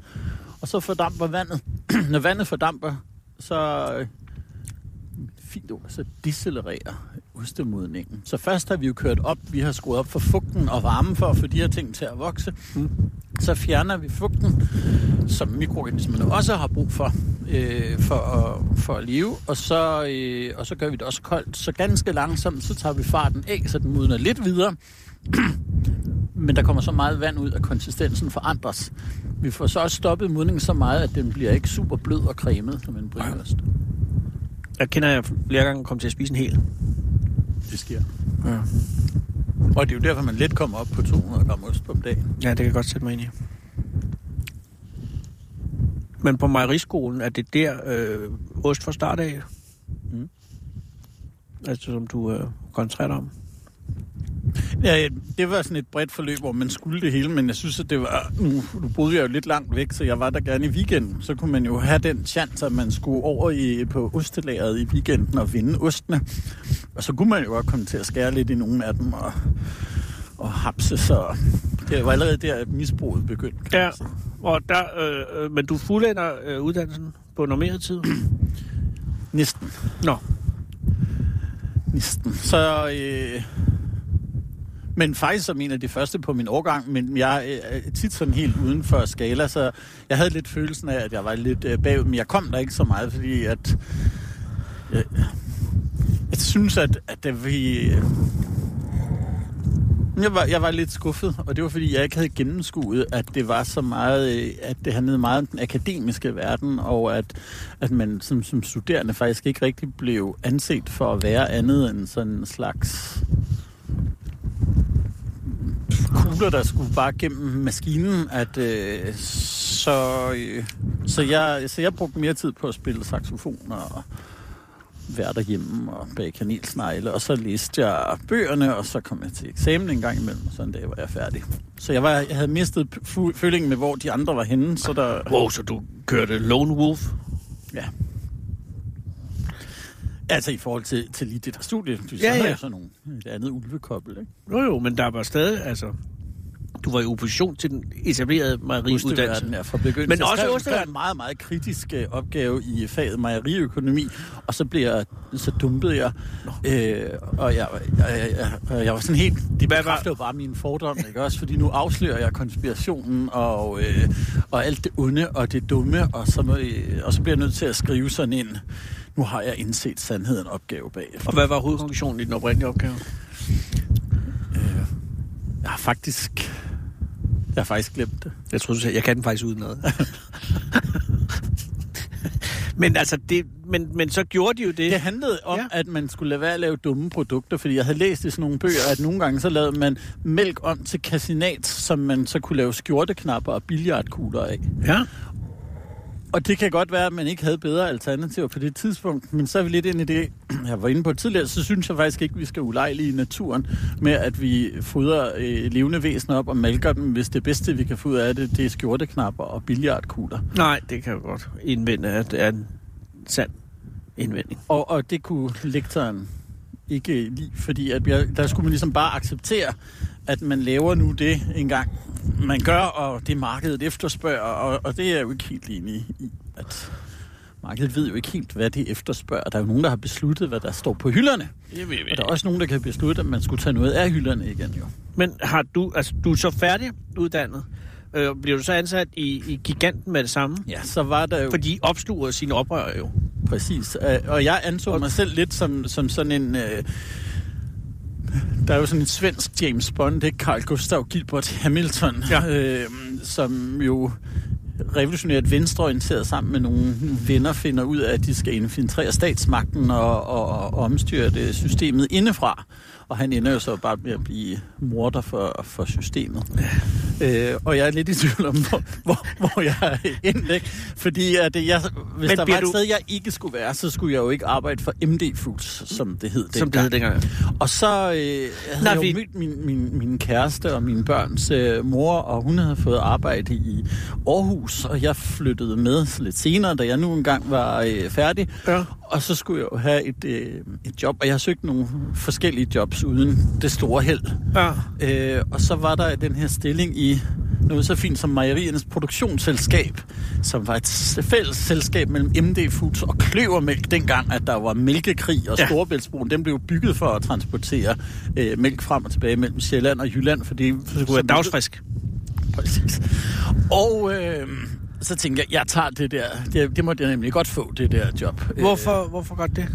Og så fordamper vandet. Når vandet fordamper, så øh, fint ord, så decelererer ostemodningen. Så først har vi jo kørt op, vi har skruet op for fugten og varmen for at få de her ting til at vokse. Mm. Så fjerner vi fugten, som mikroorganismerne også har brug for, øh, for, at, for at leve. Og så, øh, og så gør vi det også koldt. Så ganske langsomt, så tager vi farten af, så den modner lidt videre. Men der kommer så meget vand ud, at konsistensen forandres. Vi får så også stoppet modningen så meget, at den bliver ikke super blød og cremet, som en briost. Jeg kender jeg flere gange kom til at spise en hel. Det sker. Ja. Og det er jo derfor, man let kommer op på 200 gram ost på dagen. Ja, det kan jeg godt sætte mig ind i. Men på mejeriskolen, er det der øh, ost fra start af? Mm. Altså, som du øh, koncentrerer dig om? Ja, det var sådan et bredt forløb, hvor man skulle det hele, men jeg synes, at det var... Nu, nu boede jeg jo lidt langt væk, så jeg var der gerne i weekenden. Så kunne man jo have den chance, at man skulle over i, på ostelageret i weekenden og vinde ostene. Og så kunne man jo godt komme til at skære lidt i nogle af dem og, og hapse, så det var allerede der, at misbruget begyndte. Ja, og der, øh, øh, men du fuldender øh, uddannelsen på normeret tid? Næsten. Nå, Næsten. Så, øh, men faktisk som en af de første på min årgang, men jeg er tit sådan helt uden for skala, så jeg havde lidt følelsen af, at jeg var lidt bag, bagud, men jeg kom der ikke så meget, fordi at Jeg, jeg synes, at, at det vi... Jeg var, jeg var lidt skuffet, og det var fordi, jeg ikke havde gennemskuet, at det var så meget, at det handlede meget om den akademiske verden, og at, at man som, som studerende faktisk ikke rigtig blev anset for at være andet end sådan en slags kugler, der skulle bare gennem maskinen, at øh, så, øh, så, jeg, så jeg brugte mere tid på at spille saxofon og være derhjemme og bage kanelsnegle, og så læste jeg bøgerne, og så kom jeg til eksamen en gang imellem, og så en dag var jeg færdig. Så jeg, var, jeg havde mistet følingen med, hvor de andre var henne, så der... wow, så du kørte Lone Wolf? Ja. Altså i forhold til, til lige det der studie, så Ja, ja, ja. ja. sådan nogle, et andet ulvekobbel, ikke? Jo jo, men der var stadig, altså... Du var i opposition til den etablerede mejeriuddannelse. Er fra begyndelsen. Men også skrev en meget, meget kritisk øh, opgave i faget mejeriøkonomi, og så blev jeg, så dumpede jeg, øh, og jeg, jeg, jeg, jeg, var sådan helt, det var- jo bare mine fordomme, ikke også? Fordi nu afslører jeg konspirationen og, øh, og alt det onde og det dumme, og så, må, øh, og så bliver jeg nødt til at skrive sådan en nu har jeg indset sandheden opgave bagefter. Og hvad var hovedkonklusionen i den oprindelige opgave? Jeg har faktisk... Jeg har faktisk glemt det. Jeg tror du sagde, jeg kan den faktisk uden noget. men altså, det, men, men så gjorde de jo det. Det handlede om, ja. at man skulle lade være at lave dumme produkter, fordi jeg havde læst i sådan nogle bøger, at nogle gange så lavede man mælk om til kasinat, som man så kunne lave skjorteknapper og billiardkugler af. Ja. Og det kan godt være, at man ikke havde bedre alternativer på det tidspunkt, men så er vi lidt ind i det, jeg var inde på tidligere, så synes jeg faktisk ikke, at vi skal ulejlige naturen med, at vi fodrer øh, levende væsener op og malker dem, hvis det bedste, vi kan få ud af det, det er skjorteknapper og billiardkugler. Nej, det kan jeg godt indvende, at det er en sand indvending. Og, og det kunne lektoren ikke lide, fordi at jeg, der skulle man ligesom bare acceptere, at man laver nu det en gang, man gør, og det markedet efterspørger, og, og det er jeg jo ikke helt enig i, at markedet ved jo ikke helt, hvad det efterspørger. Der er jo nogen, der har besluttet, hvad der står på hylderne. Jeg ved, Og der er også nogen, der kan beslutte, at man skulle tage noget af hylderne igen jo. Men har du, altså, du er så færdig uddannet. Øh, bliver du så ansat i, i giganten med det samme? Ja, så var der jo... For de opsluger sine oprør jo. Præcis. Øh, Og jeg anså mig selv lidt som, som sådan en... Øh, der er jo sådan en svensk James Bond, det er Carl Gustav Gilbert Hamilton, Ja. øh, som jo revolutionært venstreorienteret sammen med nogle venner finder ud af, at de skal infiltrere statsmagten og, og, og omstyre det systemet indefra. Og han ender jo så bare med at blive morder for, for systemet. Øh, og jeg er lidt i tvivl om, hvor, hvor, hvor jeg er endt, ikke? Fordi at jeg, hvis Men der var et du- sted, jeg ikke skulle være, så skulle jeg jo ikke arbejde for MD Foods, som det hed Som det hed dengang. og så øh, havde Nej, jeg jo mødt min, min, min kæreste og mine børns øh, mor, og hun havde fået arbejde i Aarhus, og jeg flyttede med lidt senere, da jeg nu engang var øh, færdig. Ja. Og så skulle jeg jo have et, øh, et job, og jeg har søgt nogle forskellige jobs uden det store held. Ja. Øh, og så var der den her stilling i noget så fint som Mejeriernes Produktionsselskab, som var et fælles selskab mellem MD Foods og Kløvermælk dengang, at der var mælkekrig, og Ja. Storebæltsbroen, den blev bygget for at transportere øh, mælk frem og tilbage mellem Sjælland og Jylland, fordi det Det kunne være dagsfrisk. Præcis. Og øh, så tænkte jeg, jeg tager det der, det, det måtte jeg nemlig godt få, det der job. Hvorfor, hvorfor godt det?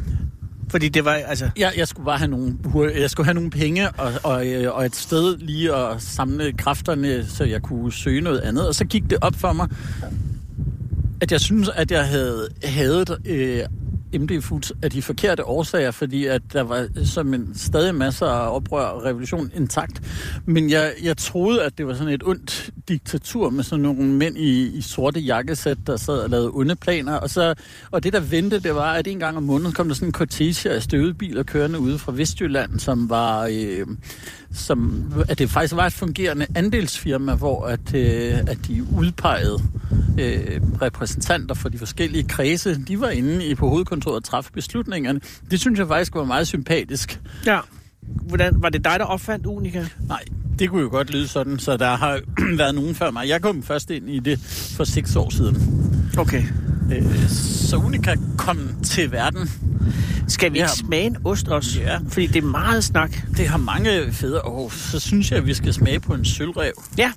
Fordi det var, altså... Jeg, jeg skulle bare have nogle, jeg skulle have nogle penge og, og, øh, og et sted lige at samle kræfterne, så jeg kunne søge noget andet. Og så gik det op for mig, at jeg synes, at jeg havde hadet øh, MD Foods af de forkerte årsager, fordi at der var som en stadig masser af oprør og revolution intakt. Men jeg, jeg troede, at det var sådan et ondt diktatur med sådan nogle mænd i, i sorte jakkesæt, der sad og lavede onde planer. Og, så, og det, der ventede, det var, at en gang om måneden kom der sådan en cortege af støvede biler kørende ude fra Vestjylland, som var... Øh, som, at det faktisk var et fungerende andelsfirma, hvor at, øh, at de udpegede øh, repræsentanter for de forskellige kredse, de var inde i på hovedkontoret og træffe beslutningerne. Det synes jeg faktisk var meget sympatisk. Ja. Hvordan, var det dig, der opfandt Unica? Nej, det kunne jo godt lyde sådan, så der har været nogen før mig. Jeg kom først ind i det for seks år siden. Okay. Øh, så Unica kom til verden. Skal vi ikke smage en ost også? Ja. Fordi det er meget snak. Det har mange fædre, og så synes jeg, at vi skal smage på en sølvrev. Ja.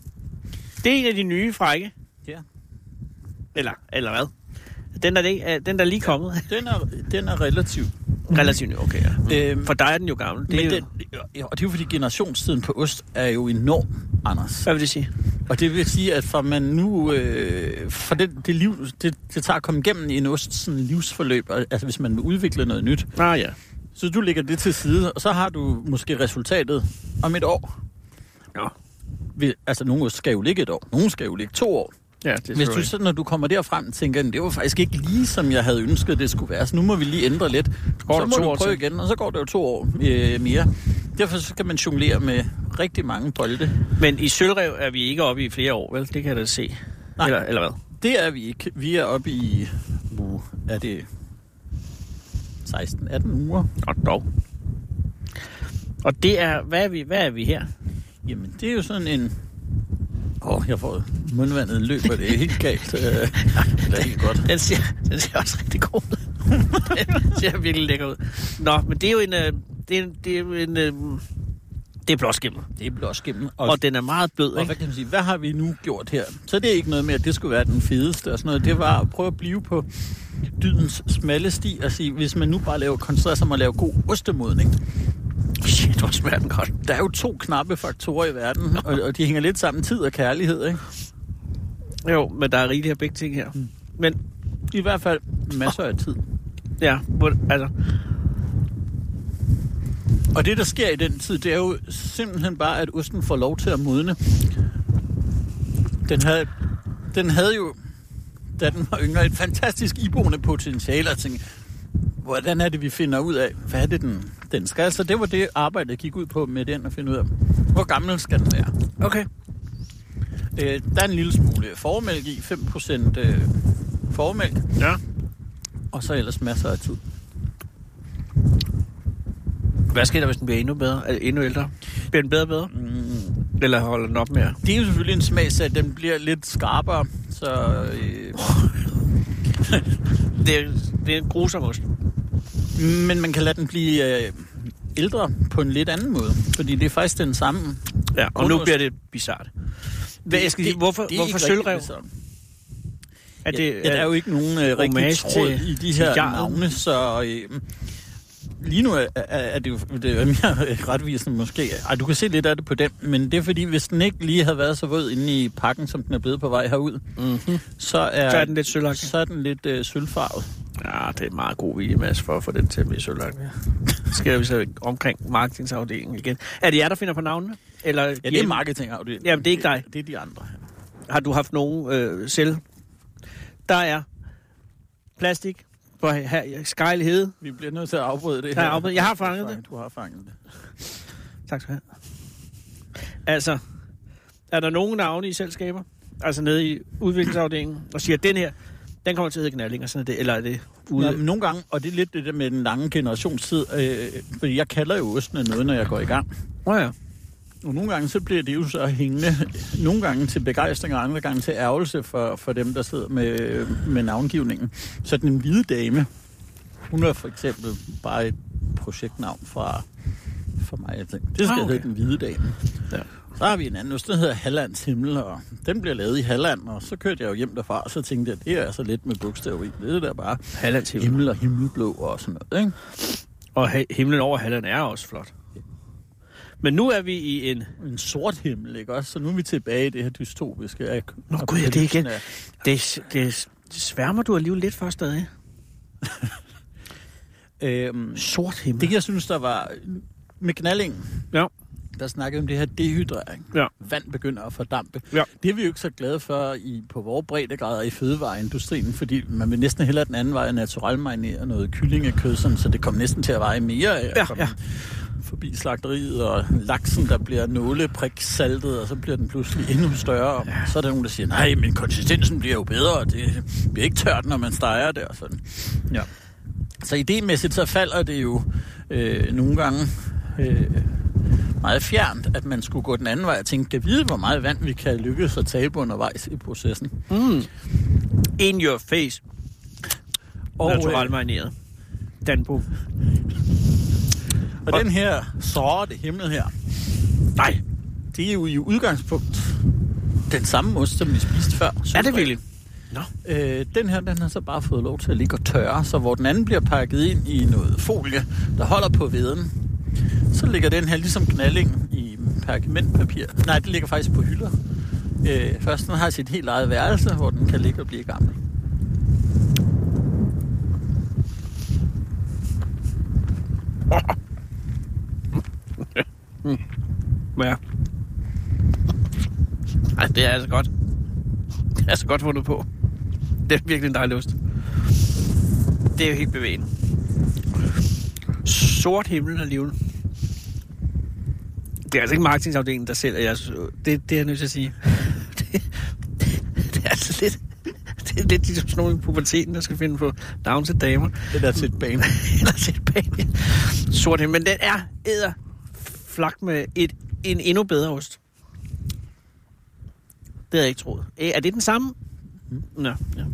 Det er en af de nye frække. Ja. Eller, eller hvad? Den der, det, er- den der er lige kommet. Den er, den er relativt Relativt ny, okay. Ja. Øhm, For dig er den jo gammel. Det Men er jo, den, ja, og det er jo fordi generationstiden på ost er jo enorm, Anders. Hvad vil det sige? Og det vil sige, at for man nu, øh, for det, det, liv, det, det tager at komme igennem i en ost sådan livsforløb, altså hvis man vil udvikle noget nyt. Ah ja. Så du lægger det til side, og så har du måske resultatet om et år. Ja. Vi- Altså, nogle ost skal jo ligge et år, nogle skal jo ligge to år. Ja, det Hvis du så, når du kommer derfrem, tænker, det var faktisk ikke lige, som jeg havde ønsket, det skulle være, så nu må vi lige ændre lidt. går så må du prøve til. igen, og så går det jo to år øh, mere. Derfor så skal man jonglere med rigtig mange bolde. Men i Sølvrev er vi ikke oppe i flere år, vel? Det kan jeg da se. Nej. Eller, eller hvad? Det er vi ikke. Vi er oppe i, uh, er det 16-18 uger? Og dog. Og det er, hvad er vi, hvad er vi her? Jamen, det er jo sådan en... Åh, oh, jeg får mundvandet løber, det er helt galt. Øh, det er helt godt. Den ser, den ser også rigtig god ud. den ser virkelig lækker ud. Nå, men det er jo en, øh, det er, det er en, øh, Det er blåskimmel. Det er blåskimmel. Og, og den er meget blød, Og ikke? hvad kan man sige, hvad har vi nu gjort her? Så det er ikke noget med, at det skulle være den fedeste og sådan noget. Det var at prøve at blive på dydens smalle sti og sige, hvis man nu bare laver, koncentrerer sig om at lave god ostemodning. Smager den godt. Der er jo to knappe faktorer i verden, og, og de hænger lidt sammen, tid og kærlighed, ikke? Jo, men der er rigeligt af begge ting her. Men I hvert fald masser af tid. ja, altså, Og det, der sker i den tid, det er jo simpelthen bare, at osten får lov til at modne. Den havde, den havde jo, da den var yngre, et fantastisk iboende potentiale, og tænkte, hvordan er det, vi finder ud af, hvad er det, den, den skal? Altså, det var det arbejde, jeg gik ud på med den, at finde ud af, hvor gammel skal den være? okay. Øh, der er en lille smule formælk i, 5% øh, formælk, Ja. og så ellers masser af tid. Hvad sker der, hvis den bliver endnu bedre? Er endnu ældre? Bliver den bedre og bedre? Mm, Eller holder den op med at... Det er jo selvfølgelig en smagsag, at den bliver lidt skarpere, så... Øh, Det er, det er en grusom ost. Men man kan lade den blive øh, ældre på en lidt anden måde, fordi det er faktisk den samme. Ja, og nu bliver det bizart. Hvad, jeg skal sige, hvorfor, det er hvorfor sølvrev? Er det, ja, der er jo ikke nogen øh, rigtig tråd til- i de her navne, så øh, lige nu er, er, det jo det er mere retvisende måske. Ej, du kan se lidt af det på den, men det er fordi, hvis den ikke lige havde været så våd inde i pakken, som den er blevet på vej herud, Mm-hmm. så er, Så er den lidt sølvagtig. så er den lidt øh, sølvfarvet. Ja, det er en meget god vilje, Mads, for at få den til at blive sølvagtig. Skal vi så omkring marketingsafdelingen igen. Er det jer, der finder på navnene? Eller Ja, det er marketingafdelingen. Jamen, det er ikke dig. Det er de andre. Har du haft nogen øh, selv? Der er plastik på her, Skejle Hede. Vi bliver nødt til at afbryde det er her. afbrydet. Jeg har fanget det. Du har fanget det. Tak skal du have. Altså, er der nogen navne i selskaber? Altså nede i udviklingsafdelingen, og siger, at den her, den kommer til at hedde Gnalling, og sådan det, eller er det ude? Nå, men nogle gange, og det er lidt det der med den lange generationstid, øh, fordi jeg kalder jo osten af noget, når jeg går i gang. Oh, ja. Og nogle gange så bliver det jo så hængende, nogle gange til begejstring, og andre gange til ærgelse for, for dem, der sidder med, med navngivningen. Så den hvide dame, hun er for eksempel bare et projektnavn fra, fra mig. Jeg tænkte, det skal Ah, okay. hedde den hvide dame. Ja. Så har vi en anden ost, der hedder Hallands Himmel, og den bliver lavet i Halland, og så kørte jeg jo hjem derfra, og så tænkte jeg, det er altså lidt med bogstaver i. Det er der bare Hallands himmel. himmel og himmelblå og sådan noget, ikke? Og he- himlen over Halland er også flot. Men nu er vi i en... En sort himmel, ikke også? Så nu er vi tilbage i det her dystopiske. ak- Nå, gud, ja, det igen. Det, det, sværmer du alligevel lidt for stadig. Øhm, Sort himmel. det jeg synes, der var med knallingen, Ja. der snakkede om det her dehydrering. Ja. Vand begynder at fordampe. Ja. Det er vi jo ikke så glade for i, på vores breddegrader i fødevareindustrien, fordi man vil næsten hellere den anden vej end naturel marinere noget kyllingekød, sådan, så det kommer næsten til at veje mere af Ja, ja. Forbi slagteriet, og laksen, der bliver nåleprik saltet, og så bliver den pludselig endnu større. Ja. Så er der nogen, der siger, nej, men konsistensen bliver jo bedre, og det bliver ikke tørt, når man steger det, og sådan. Ja. Så idémæssigt så falder det jo øh, nogle gange øh, meget fjernt, at man skulle gå den anden vej og tænke, kan vide, hvor meget vand vi kan lykkes at tabe undervejs i processen. Mm. In your face. Og, Natural øh, marineret. Danbo. Og den her sorte himmel her, Nej. det er jo i udgangspunkt den samme ost, som vi spiste før. Er det virkelig? Nå. Øh, den her, den har så bare fået lov til at ligge og tørre, så hvor den anden bliver pakket ind i noget folie, der holder på veden, så ligger den her ligesom knalling i pergamentpapir. Nej, det ligger faktisk på hylder. Øh, først den har sit helt eget værelse, hvor den kan ligge og blive gammel. Ja. Ej, det er altså godt. Det er altså godt fundet på. Det er virkelig en dejlig ost. Det er jo helt bevægende. Sort himmel alligevel. Det er altså ikke marketingsafdelingen, der sælger jeres... Det, det er jeg nødt til at sige. Det, det, det er altså lidt... Det er lidt ligesom sådan nogle i puberteten, der skal finde på navn til damer. Det der til et bane. Eller til et bag. Sort himmel. Men den er æder flak med et, en endnu bedre ost. Det havde jeg ikke troet. Er det den samme? Mm. Nå, ja.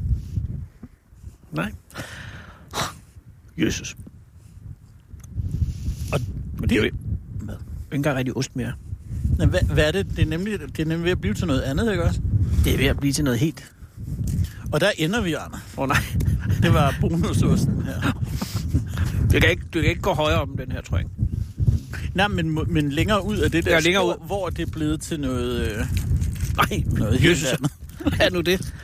Nej. Jesus. Og Men det er jo, Hvad? engang rigtig ost mere. Men hvad, hvad er det? Det er, nemlig, det er nemlig ved at blive til noget andet, ikke også? Det er ved at blive til noget helt. Og der ender vi, Arne. Åh oh, nej, Det var bonusosten her. du kan, ikke, du kan ikke gå højere om den her, tror jeg. Nej, men, men længere ud af det der Ja, længere spor, ud. hvor det er blevet til noget, øh, Nej, noget helt Jesus. andet. Hvad er nu det?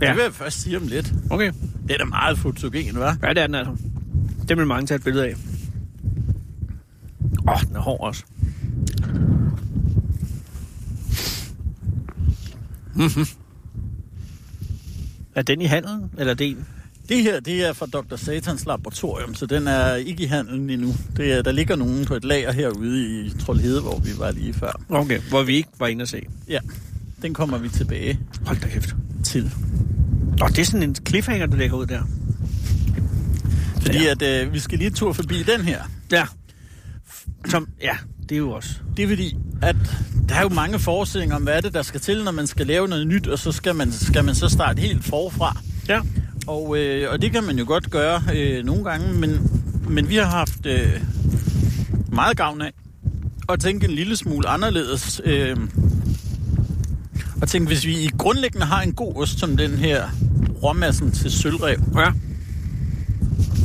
Det vil jeg først sige om lidt. Okay. Det er da meget fotogen, hva'? Ja, det er den altså. Det vil mange tage et billede af. Åh, oh, den er hård også. Mhm. Er den i handelen, eller er det en? Det her, det er fra Dr. Satans laboratorium, så den er ikke i handelen endnu. Det er, der ligger nogen på et lager herude i Trollhede, hvor vi var lige før. Okay, hvor vi ikke var inde at se. Ja, den kommer vi tilbage Hold da kæft. til. Nå, det er sådan en cliffhanger, du lægger ud der. Fordi at øh, vi skal lige tur forbi den her. Ja. Som, ja, det er jo også. Det er fordi, at der er jo mange forestillinger om, hvad er det, der skal til, når man skal lave noget nyt, og så skal man, skal man så starte helt forfra. Ja. Og, øh, og det kan man jo godt gøre øh, nogle gange, men, men vi har haft øh, meget gavn af at tænke en lille smule anderledes. Øh, og tænke, hvis vi i grundlæggende har en god ost som den her råmassen til sølvrev, Ja.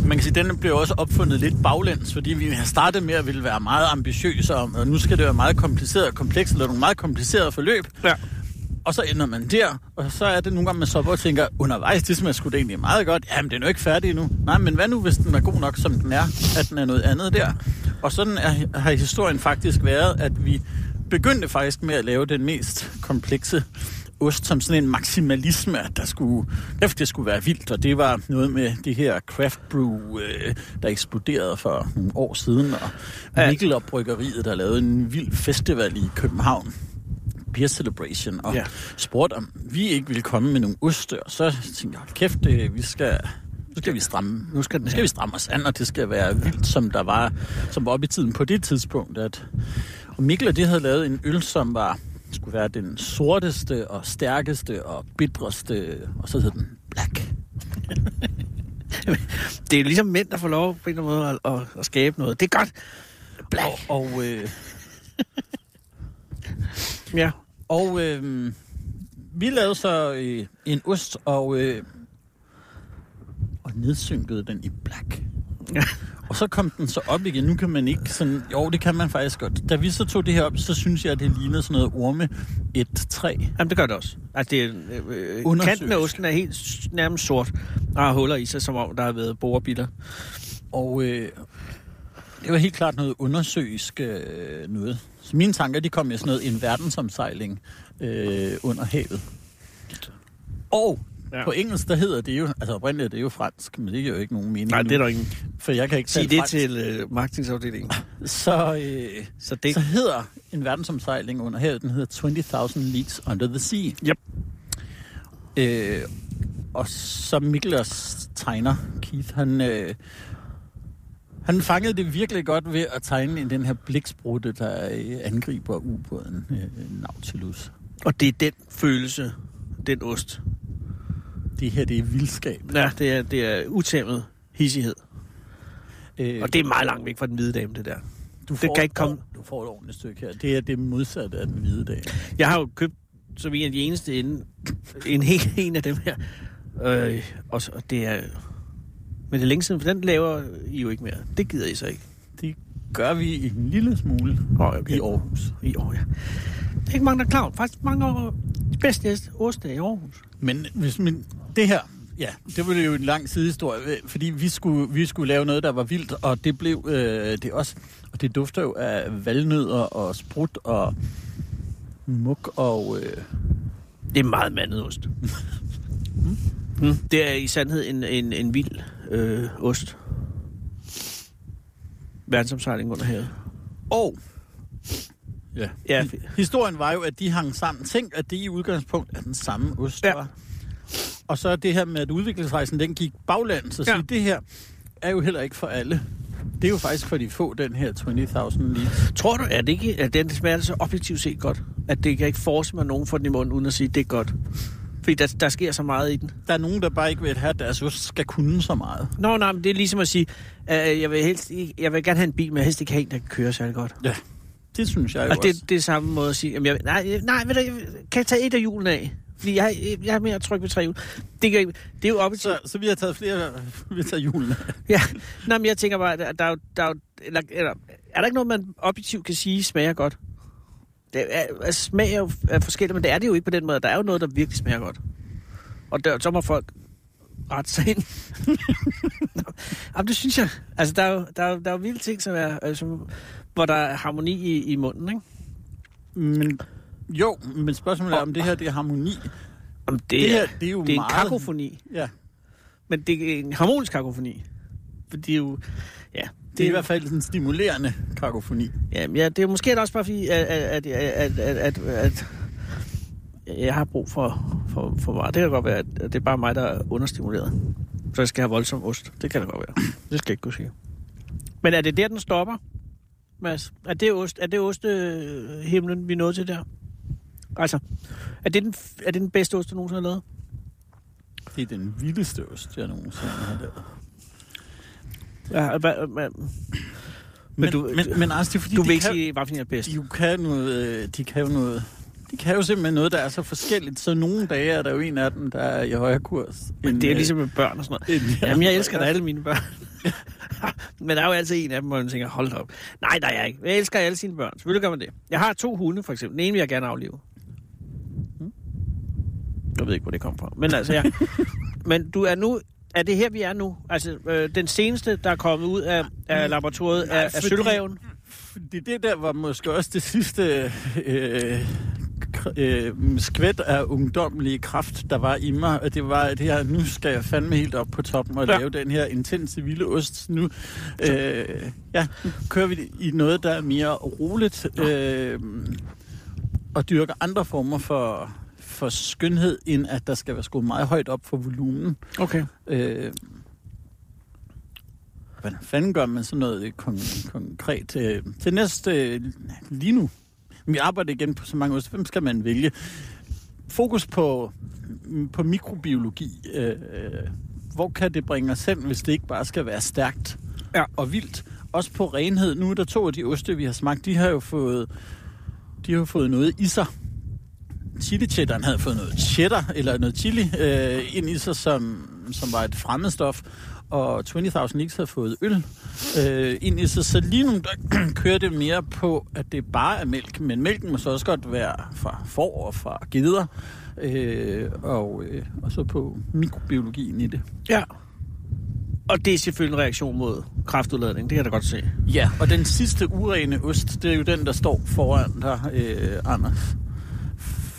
man kan sige, den bliver også opfundet lidt baglæns, fordi vi har startet med at ville være meget ambitiøse om, og nu skal det være meget kompliceret og komplekst, eller nogle meget komplicerede forløb. Ja. Og så ender man der, og så er det nogle gange, man så og tænker, undervejs, det smager sgu da egentlig meget godt. Jamen, den er jo ikke færdig endnu. Nej, men hvad nu, hvis den er god nok, som den er, at den er noget andet der? Og sådan er, har historien faktisk været, at vi begyndte faktisk med at lave den mest komplekse ost som sådan en maksimalisme, at der skulle, kæft, det skulle være vildt, og det var noget med det her craft brew, øh, der eksploderede for nogle år siden, og Ja. Mikkel Bryggeriet, der lavede en vild festival i København, Beer Celebration, og Ja. spurgte om vi ikke ville komme med nogle oste, og så tænkte jeg, kæft, det, vi skal, nu skal vi stramme, Nu skal den nu skal vi stramme os an, og det skal være vildt, som der var, som var op i tiden på det tidspunkt, at og Mikkel og det havde lavet en øl, som var skulle være den sorteste og stærkeste og bitreste, og så hed den Black. Det er ligesom mænd, der får lov på en eller anden måde at, at, at skabe noget. Det er godt. Black. Og, og, øh, Ja. Og øh, vi lavede så øh, en ost, og, øh, og nedsynkede den i Black. Ja. Og så kom den så op igen. Nu kan man ikke sådan... Jo, det kan man faktisk godt. Da vi så tog det her op, så synes jeg, at det lignede sådan noget orme et træ. Jamen, det gør det også. Altså, det er, øh, Undersøgelsk. kanten af osten er helt nærmest sort og har huller i sig, som om der har været borebitter. Og øh, det var helt klart noget undersøgisk øh, noget. Så mine tanker, de kom med sådan noget en verdensomsejling øh, under havet. Og Ja. på engelsk, der hedder det jo, altså oprindeligt er det jo fransk, men det giver jo ikke nogen mening Nej, det er der ingen. for jeg kan ikke Sig tale det fransk. til øh, marketingsafdelingen. Så, øh, Så det... så hedder en verdensomsejling under havet, den hedder 20.000 Leagues Under the Sea. Yep. Øh, og så Mikkel også tegner, Keith, han, øh, han fangede det virkelig godt ved at tegne i den her bliksprutte, der øh, angriber ubåden øh, Nautilus. Og det er den følelse, den ost. Det her, det er vildskab. Ja, det er, det er utæmmet hissighed. Øh, Og det er meget langt væk fra den hvide dame, det der. du det kan ikke komme- Du får et ordentligt stykke her. Det er det modsatte af den hvide dag. Jeg har jo købt, som en af de eneste en hel en af dem her. Øh, og, så, og det er... Men det er længe siden, for den laver I jo ikke mere. Det gider I så ikke. Det gør vi en lille smule Oh, okay. i Aarhus. I år, ja. Det er ikke mange, der er klar. Faktisk mange de bedste er i Aarhus. Men hvis man, det her, ja, det var jo en lang sidehistorie, øh, fordi vi skulle, vi skulle lave noget, der var vildt, og det blev øh, det også. Og det dufter jo af valnødder og sprut og muk og... Øh, Det er meget mandet ost. mm. Det er i sandhed en, en, en vild øh, ost. Verdensomsejling under havet. og... Ja. Ja. Historien var jo, at de hang sammen. Tænk, at det i udgangspunkt er den samme ost, Ja. var. Og så det her med, at udviklingsrejsen, den gik baglands. Så Ja. det her er jo heller ikke for alle. Det er jo faktisk for de få, den her 20.000 leads. Tror du, at, det ikke, at den smager så objektivt set godt? At det kan ikke force mig, nogen får den i munden, uden at sige, at det er godt? Fordi der, der sker så meget i den. Der er nogen, der bare ikke vil have, at deres ost skal kunne så meget. Nå, nej, men det er ligesom at sige, øh, jeg, vil helst, jeg vil gerne have en bil, men jeg helst ikke have en, der kan køre særlig godt. Ja, det synes jeg jo Og også. det, det er samme måde at sige, jamen, jeg, nej, nej, du, jeg kan jeg tage et af hjulene af? Fordi jeg, jeg er mere tryg ved tre hjul. Det, kan, det er jo op Så, så vi har taget flere, vi har taget julen. Ja, Nå, men jeg tænker bare, der, der, er der, er jo- eller, eller, er der ikke noget, man objektivt kan sige smager godt? Det er, altså, smag er jo er forskelligt, men det er det jo ikke på den måde. Der er jo noget, der virkelig smager godt. Og der, så må folk rette sig ind. Jamen, det synes jeg. Altså, der er jo, der er, der er jo vilde ting, som er, som, hvor der er harmoni i, i munden, ikke? Men jo, men spørgsmålet er, om det her det er harmoni. Om det, Det er, her, det er jo det er en meget- kakofoni. Ja, Men det er en harmonisk kakofoni. Det er jo... Ja, det er i hvert fald en stimulerende kakofoni. Jamen, ja, det er måske også bare fordi, at, at, at, at, at, at, jeg har brug for, for, for meget. Det kan godt være, at det er bare mig, der er understimuleret. Så jeg skal have voldsom ost. Det kan det godt være. Det skal jeg ikke kunne sige. Men er det der, den stopper, Mads? Er det, ost, er det ostehimlen, vi er nået til der? Altså, er det den, er det den bedste ost, du nogensinde har lavet? Det er den vildeste ost, jeg nogensinde har lavet. Ja, hva, hva, Men, du- men, men, altså, det er fordi, du vil ikke kan, sige, hvad for er bedst? de kan noget, øh, de kan jo noget, de kan jo simpelthen noget, der er så forskelligt, så nogle dage er der jo en af dem, der er i højere kurs. Men end, det er øh, ligesom med børn og sådan noget. end- Jamen, jeg elsker da alle mine børn. Men der er jo altid en af dem, hvor man tænker, hold op. Nej, der er jeg ikke. Jeg elsker alle sine børn. Selvfølgelig gør man det. Jeg har to hunde, for eksempel. Den ene vil jeg gerne aflive. Jeg ved ikke, hvor det kom fra. Men altså, ja. Men du er nu... Er det her, vi er nu? Altså, øh, den seneste, der er kommet ud af, af laboratoriet, Nej, er, er sølvreven? Fordi det der var måske også det sidste øh, øh, skvæt af ungdomlige kraft, der var i mig. Og det var, at det her, nu skal jeg fandme helt op på toppen og ja. lave den her intense vilde ost. Nu, øh, ja, nu kører vi i noget, der er mere roligt. Øh, og dyrker andre former for, for skønhed, end at der skal være skruet meget højt op for volumen. Okay. Øh, hvordan fanden gør man sådan noget kon- konkret? Øh, til næste, øh, lige nu, vi arbejder igen på så mange år, hvem skal man vælge? Fokus på, på mikrobiologi. Øh, øh, hvor kan det bringe os hen, hvis det ikke bare skal være stærkt Ja. og vildt? Også på renhed. Nu er der to af de oste, vi har smagt, de har jo fået, de har jo fået noget i sig chili cheddaren havde fået noget cheddar, eller noget chili, øh, ind i sig, som, som var et fremmedstof, og 20.000 Leagues havde fået øl øh, ind i sig. Så lige nu der kører det mere på, at det bare er mælk, men mælken må så også godt være fra får og fra geder, øh, og, øh, og så på mikrobiologien i det. Ja. Og det er selvfølgelig en reaktion mod kraftudladning. Det kan jeg da godt se. Ja, og den sidste urene ost, det er jo den, der står foran dig, øh, Anders.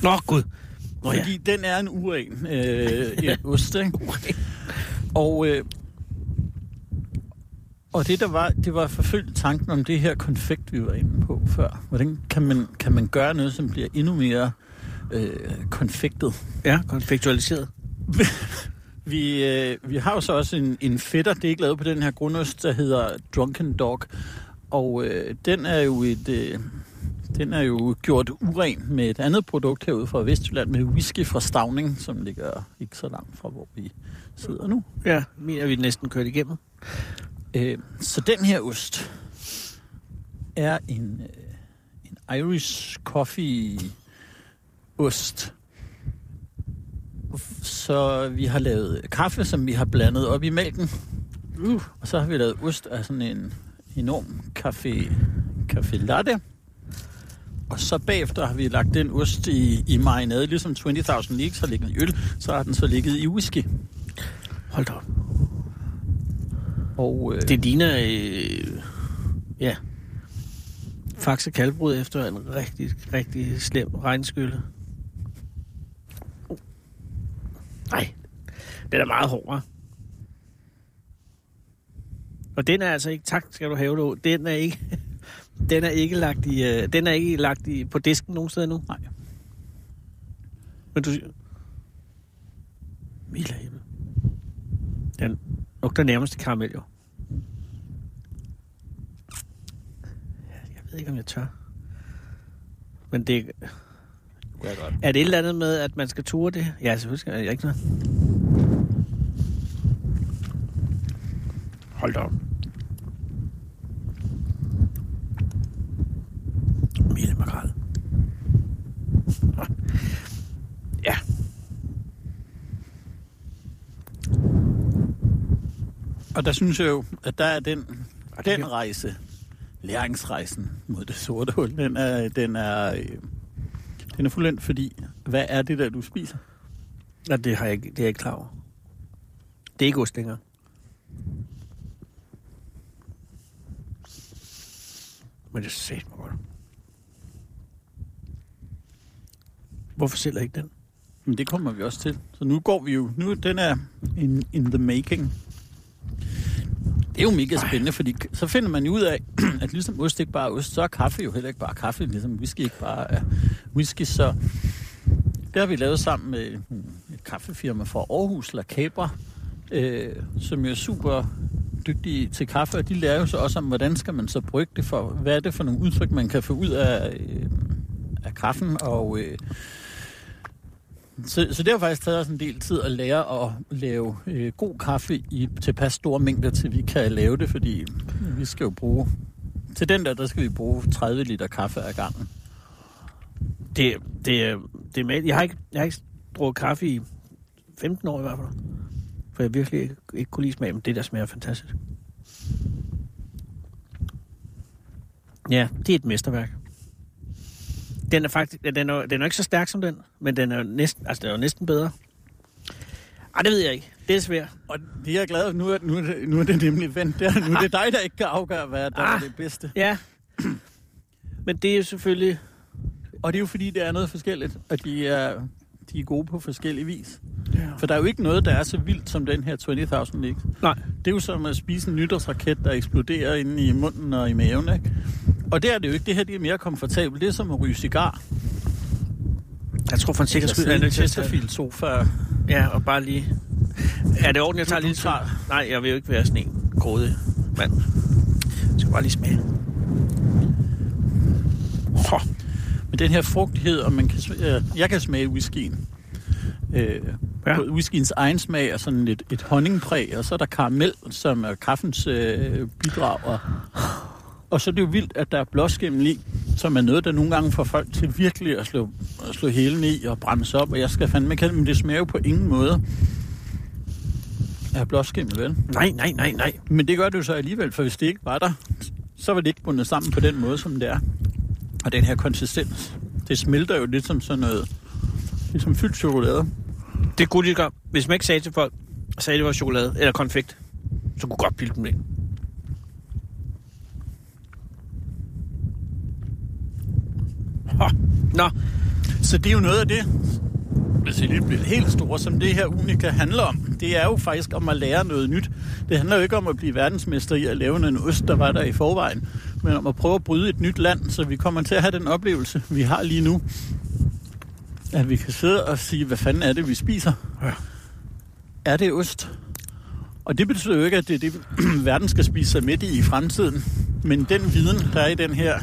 Nå, Gud. Nå ja. Fordi den er en uren øh, en ost, ikke? Og, øh, og det der var, det var forfølgt tanken om det her konfekt, vi var inde på før. Hvordan kan man, kan man gøre noget, som bliver endnu mere øh, konfektet? Ja, konfektualiseret. Vi, øh, vi har jo så også en, en fætter, det er ikke lavet på den her grundost, der hedder Drunken Dog. Og øh, den er jo et... Øh, den er jo gjort uren med et andet produkt herude fra Vestjylland med whisky fra Stavning, som ligger ikke så langt fra, hvor vi sidder nu. Ja, min er vi næsten kørt igennem. Øh, så den her ost er en, øh, en Irish coffee ost. Så vi har lavet kaffe, som vi har blandet op i mælken. Uh. Og så har vi lavet ost af sådan en enorm kaffe, kaffe latte. Og så bagefter har vi lagt den ost i, i marinade, ligesom 20.000 Leagues har ligget i øl, så har den så ligget i whisky. Hold da op. Og, øh, Det ligner, øh, ja, Faxe kalbrud efter en rigtig, rigtig slem regnskylle. Uh. Nej, den er meget hård, hva'? Og den er altså ikke, tak skal du have det, den er ikke, den er ikke lagt i, øh, den er ikke lagt i, på disken nogen steder nu. Nej. Men du Mila himmel. Den lugter nærmest karamel, jo. Ja, Jeg ved ikke, om jeg tør. Men det... Er godt. Er det et eller andet med, at man skal ture det? Ja, selvfølgelig skal jeg ikke noget. Hold da op. Mille makrel. Ja. Og der synes jeg jo, at der er den, den rejse, læringsrejsen mod det sorte hul, den er, den er, øh, den er fuldendt, fordi hvad er det der, du spiser? Nå, det, har jeg, ikke- det er jeg ikke klar over. Det er ikke ost længere. Men det er sæt mig godt. Hvorfor sælger ikke den? Men det kommer vi også til. Så nu går vi jo, nu den er in, in the making. Det er jo mega spændende, fordi så finder man jo ud af, at ligesom ost ikke bare er ost, så er kaffe jo heller ikke bare kaffe, ligesom whisky ikke bare er whisky. Så det har vi lavet sammen med hmm, et kaffefirma fra Aarhus, La Cabra, øh, som jo er super dygtige til kaffe, og de lærer jo så også om, hvordan skal man så brygge det for, hvad er det for nogle udtryk, man kan få ud af, øh, af kaffen, og øh, så, så det har faktisk taget os en del tid at lære at lave øh, god kaffe i tilpas store mængder, til vi kan lave det, fordi vi skal jo bruge... Til den der, der skal vi bruge 30 liter kaffe ad gangen. Det, det, det er med. Jeg har ikke, jeg har ikke drukket kaffe i 15 år i hvert fald. For jeg virkelig ikke, ikke kunne lide smagen, men det der smager fantastisk. Ja, det er et mesterværk. Den er faktisk, ja, den er, den er ikke så stærk som den, men den er jo næsten, altså den er jo næsten bedre. Ej, det ved jeg ikke. Det er svært. Og det er jeg glad for. Nu er, nu er, det, nu er det nemlig vendt der. Nu er det dig, der ikke kan afgøre, hvad der ah. er det bedste. Ja. Men det er jo selvfølgelig... Og det er jo fordi, det er noget forskelligt, og de er, de er gode på forskellige vis. Ja. For der er jo ikke noget, der er så vildt som den her 20.000 League. Nej. Det er jo som at spise en nytårsraket, der eksploderer inde i munden og i maven, ikke? Og det er det jo ikke. Det her det er mere komfortabelt. Det er som at ryge cigar. Jeg tror for en sikkerheds skyld, er at tage Chesterfield sofa. Ja, og bare lige... Er det ordentligt, jeg tager lige tager- Nej, jeg vil jo ikke være sådan en grådig mand. Jeg skal bare lige smage. Hå. Med den her frugtighed, og man kan, øh, jeg kan smage whiskyen. Øh, Ja. ja. Whiskyens egen smag er sådan lidt et honningpræg, og så er der karamel, som er kaffens øh, bidrag. Og, og så er det jo vildt, at der er blåskimmel i, som er noget, der nogle gange får folk til virkelig at slå, at slå hælen i og brænde op. Og jeg skal fandme det, men det smager jo på ingen måde af blåskimmel, vel? Nej, nej, nej, nej. Men det gør det jo så alligevel, for hvis det ikke var der, så var det ikke bundet sammen på den måde, som det er. Og den her konsistens, det smelter jo lidt som sådan noget, ligesom fyldt chokolade. Det kunne de gøre. Hvis man ikke sagde til folk, sagde det var chokolade eller konfekt, så kunne godt bilde dem det. Hå. Nå, Så det er jo noget af det, hvis det lige bliver helt store, som det her unika handler om. Det er jo faktisk om at lære noget nyt. Det handler jo ikke om at blive verdensmester i at lave en ost, der var der i forvejen, men om at prøve at bryde et nyt land, så vi kommer til at have den oplevelse, vi har lige nu. At vi kan sidde og sige, hvad fanden er det, vi spiser? Ja. Er det ost? Og det betyder jo ikke, at det er det, verden skal spise sig midt i i fremtiden. Men den viden, der er i den her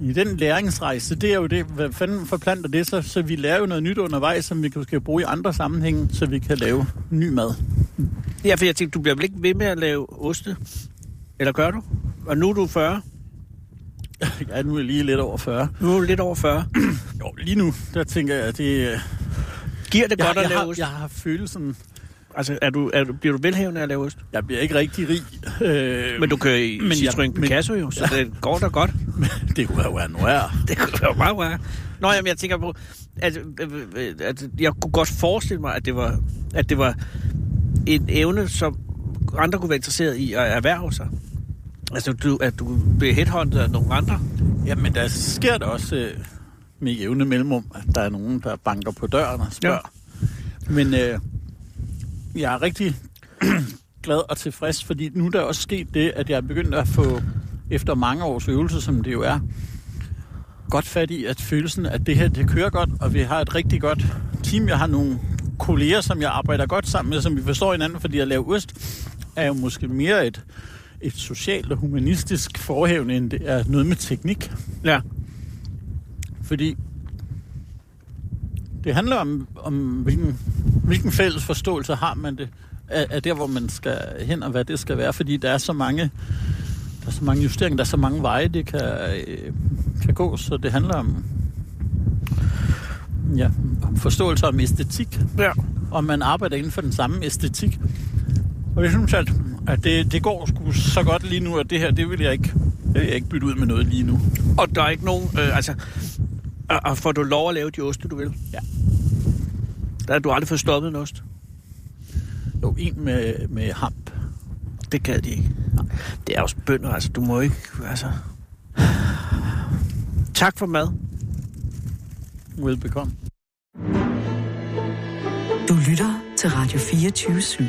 i den læringsrejse, det er jo det, hvad fanden forplanter det så, så vi lærer jo noget nyt undervejs, som vi kan skal bruge i andre sammenhænge, så vi kan lave ny mad. ja, for jeg tænkte, du bliver vel ikke ved med at lave oste? Eller gør du? Og nu er du 40. Ja, nu er jeg lige lidt over 40. Nu er du lidt over 40. Jo, lige nu, der tænker jeg, at det... øh, Giver det Jeg, godt at jeg, lave har, ost? jeg har følelsen, Altså, er du, er du, bliver du velhævende af at lave ost? jeg bliver ikke rigtig rig. Øh, Men du kører i men jeg- Citroën men- Picasso jo, så det går da godt. det kunne være noir. Det kunne være meget værre. Nå, jamen, jeg tænker på, at, øh, at jeg kunne godt forestille mig, at det var, at det var en evne, som andre kunne være interesseret i at erhverve sig. Altså, du, at du blev headhunted af nogle andre. Jamen, der sker der også øh, med evne mellemrum, at der er nogen, der banker på døren og spørger. Ja. Men øh, jeg er rigtig glad og tilfreds, fordi nu er der også sket det, at jeg er begyndt at få, efter mange års øvelse, som det jo er, godt fat i, at følelsen, at det her, det kører godt, og vi har et rigtig godt team. Jeg har nogle kolleger, som jeg arbejder godt sammen med, som vi forstår hinanden, fordi at lave ost er jo måske mere et, et socialt og humanistisk forhævne, end det er noget med teknik. Ja. Fordi Det handler om, om hvilken, hvilken fælles forståelse har man det af, af der, hvor man skal hen, og hvad det skal være, fordi der er så mange, der er så mange justeringer, der er så mange veje, det kan, øh, kan gå, så det handler om, ja, om forståelse om æstetik, Ja. og man arbejder inden for den samme æstetik. Og jeg synes, at, at det, det går sgu så godt lige nu, at det her, det vil jeg ikke, det vil jeg ikke bytte ud med noget lige nu. Og der er ikke nogen... Øh, altså, og, og får du lov at lave de oste, du vil? Ja. Der har du aldrig fået stoppet en ost. Jo, en med, med hamp. Det kan de ikke. Det er også bønder, altså. Du må ikke... Altså... Tak for mad. Velbekomme. Du lytter til Radio 24 /7.